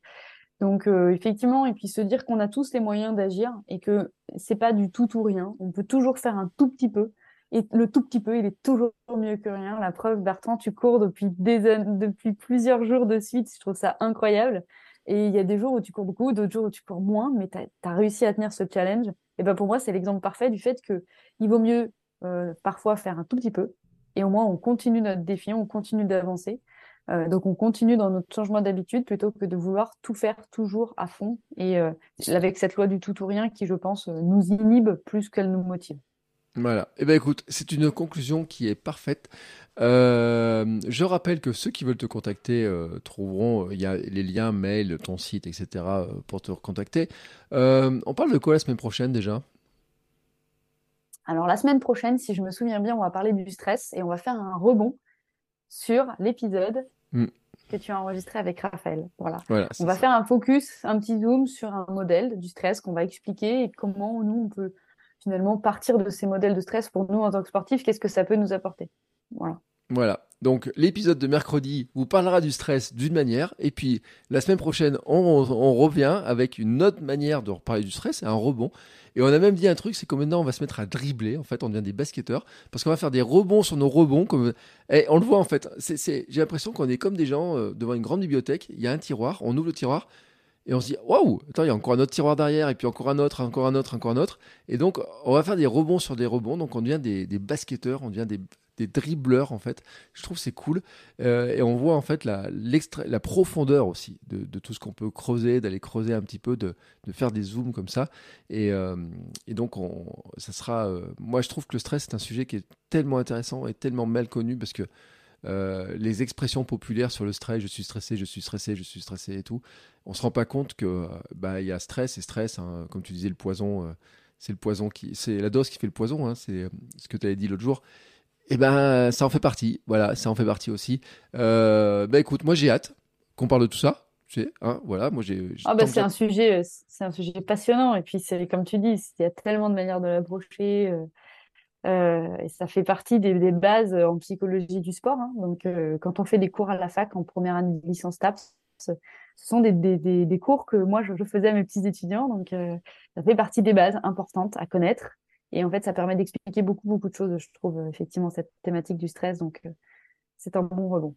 Donc euh, effectivement, et puis se dire qu'on a tous les moyens d'agir et que c'est pas du tout ou rien. On peut toujours faire un tout petit peu. Et le tout petit peu, il est toujours mieux que rien. La preuve, Bertrand, tu cours depuis, des, depuis plusieurs jours de suite. Je trouve ça incroyable. Et il y a des jours où tu cours beaucoup, d'autres jours où tu cours moins, mais tu as, réussi à tenir ce challenge. Et ben pour moi, c'est l'exemple parfait du fait que il vaut mieux euh, parfois faire un tout petit peu, et au moins on continue notre défi, on continue d'avancer, donc on continue dans notre changement d'habitude plutôt que de vouloir tout faire toujours à fond et avec cette loi du tout ou rien qui, je pense, nous inhibe plus qu'elle nous motive. Voilà. Eh ben écoute, c'est une conclusion qui est parfaite. Euh, je rappelle que ceux qui veulent te contacter euh, trouveront, euh, il y a les liens, mail, ton site, etc. pour te contacter. on parle de quoi la semaine prochaine déjà? Alors la semaine prochaine, si je me souviens bien, on va parler du stress et on va faire un rebond sur l'épisode hmm. que tu as enregistré avec Raphaël. Voilà. on va faire un focus, un petit zoom sur un modèle du stress qu'on va expliquer et comment nous on peut finalement partir de ces modèles de stress pour nous en tant que sportifs, qu'est-ce que ça peut nous apporter? Voilà. Voilà. Donc l'épisode de mercredi vous parlera du stress d'une manière, et puis la semaine prochaine on, revient avec une autre manière de reparler du stress, un rebond. Et on a même dit un truc, c'est que maintenant on va se mettre à dribbler, en fait on devient des basketteurs, parce qu'on va faire des rebonds sur nos rebonds. Comme... Et on le voit en fait, j'ai l'impression qu'on est comme des gens euh, devant une grande bibliothèque, il y a un tiroir, on ouvre le tiroir, et on se dit, waouh, attends, il y a encore un autre tiroir derrière, et puis encore un autre, encore un autre, encore un autre. Et donc, on va faire des rebonds sur des rebonds. Donc, on devient des, basketteurs, on devient des, des dribbleurs en fait. Je trouve c'est cool euh, et on voit en fait la, profondeur aussi de, tout ce qu'on peut creuser, d'aller creuser un petit peu, de, faire des zooms comme ça. Et, euh, donc on, ça sera. Euh, moi je trouve que le stress c'est un sujet qui est tellement intéressant et tellement mal connu parce que les expressions populaires sur le stress, je suis stressé, je suis stressé, je suis stressé et tout, on se rend pas compte que bah il y a stress et stress, hein. comme tu disais le poison, c'est le poison qui, c'est la dose qui fait le poison, hein. c'est ce que tu avais dit l'autre jour. Eh ben, ça en fait partie. Voilà, ça en fait partie aussi. Euh, bah écoute, moi j'ai hâte qu'on parle de tout ça. Tu sais, hein, voilà, moi j'ai. Ah bah, c'est un sujet, euh, c'est un sujet passionnant. Et puis c'est comme tu dis, il y a tellement de manières de l'approcher. Euh, euh, et ça fait partie des, des, bases en psychologie du sport. Hein. Donc, euh, quand on fait des cours à la fac en première année de licence TAPS, ce sont des, des, des, cours que moi je, faisais à mes petits étudiants. Donc, ça fait partie des bases importantes à connaître. Et en fait, ça permet d'expliquer beaucoup, beaucoup de choses, je trouve, euh, effectivement, cette thématique du stress. Donc, euh, c'est un bon rebond.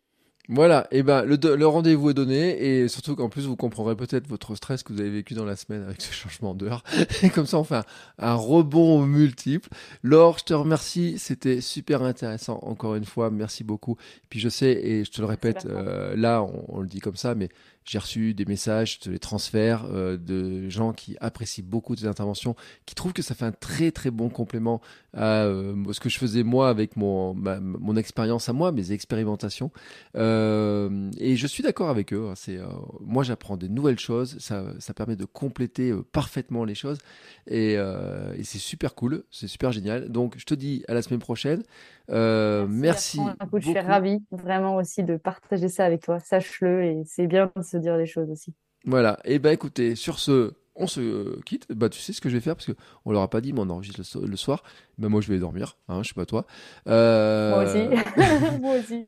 Voilà, et ben le, le rendez-vous est donné et surtout qu'en plus vous comprendrez peut-être votre stress que vous avez vécu dans la semaine avec ce changement d'heure. *laughs* Et comme ça on fait un, rebond multiple. Laure, je te remercie, c'était super intéressant encore une fois, merci beaucoup. Et puis je sais et je te le répète, euh, là on, on, le dit comme ça, mais j'ai reçu des messages, je te les transfère, euh, de gens qui apprécient beaucoup tes interventions, qui trouvent que ça fait un très très bon complément à euh, ce que je faisais moi avec mon, mon expérience à moi, mes expérimentations. Euh, et je suis d'accord avec eux. Hein, c'est, moi, j'apprends des nouvelles choses, ça, ça permet de compléter parfaitement les choses. Et, et c'est super cool, c'est super génial. Donc, je te dis à la semaine prochaine. Merci. je suis ravie vraiment aussi de partager ça avec toi. Sache-le et c'est bien de se dire les choses aussi. Voilà. Et eh ben écoutez, sur ce, on se quitte. Bah, tu sais ce que je vais faire parce que on leur a pas dit, mais on enregistre le, soir. Bah, moi, je vais dormir. Hein, je sais pas toi. Euh... *laughs* *laughs* Moi aussi. *laughs* moi aussi.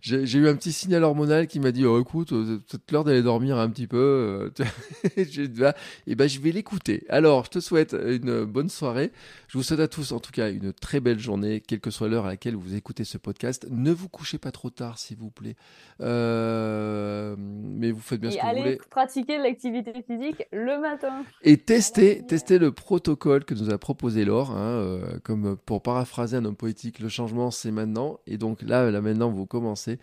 j'ai eu un petit signal hormonal qui m'a dit, oh, écoute, euh, c'est l'heure d'aller dormir un petit peu. et eh ben, je vais l'écouter. Alors, je te souhaite une bonne soirée. Je vous souhaite à tous, en tout cas, une très belle journée, quelle que soit l'heure à laquelle vous écoutez ce podcast. Ne vous couchez pas trop tard, s'il vous plaît. Euh, mais vous faites bien ce que vous voulez. Allez pratiquer l'activité physique le matin. Et tester, tester le protocole que nous a proposé Laure, hein, euh, comme pour paraphraser un homme poétique, le changement c'est maintenant. Et donc là, là maintenant, vous commencez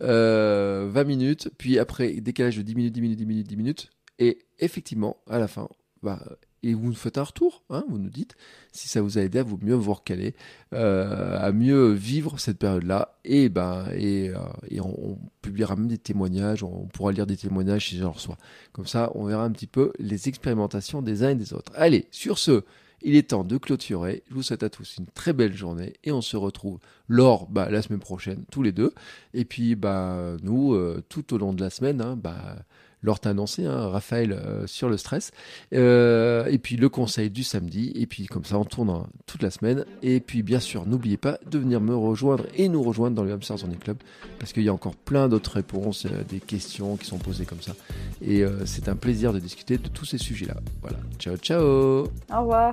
20 euh, minutes, puis après décalage de 10 minutes, 10 minutes, 10 minutes, 10 minutes. Et effectivement, à la fin, bah, et vous nous faites un retour, hein, vous nous dites si ça vous a aidé à vous mieux vous recaler, euh, à mieux vivre cette période-là, et ben et, euh, et on, publiera même des témoignages, on pourra lire des témoignages si j'en reçois. Comme ça, on verra un petit peu les expérimentations des uns et des autres. Allez, sur ce, il est temps de clôturer. Je vous souhaite à tous une très belle journée et on se retrouve lors bah, la semaine prochaine, tous les deux. Et puis bah nous, euh, tout au long de la semaine, hein, bah Laure t'a annoncé, hein, Raphaël, euh, sur le stress. Euh, et puis le conseil du samedi. Et puis comme ça, on tourne toute la semaine. Et puis bien sûr, n'oubliez pas de venir me rejoindre et nous rejoindre dans le Hamsters Running Club. Parce qu'il y a encore plein d'autres réponses, euh, des questions qui sont posées comme ça. Et c'est un plaisir de discuter de tous ces sujets-là. Voilà. Ciao, ciao. Au revoir.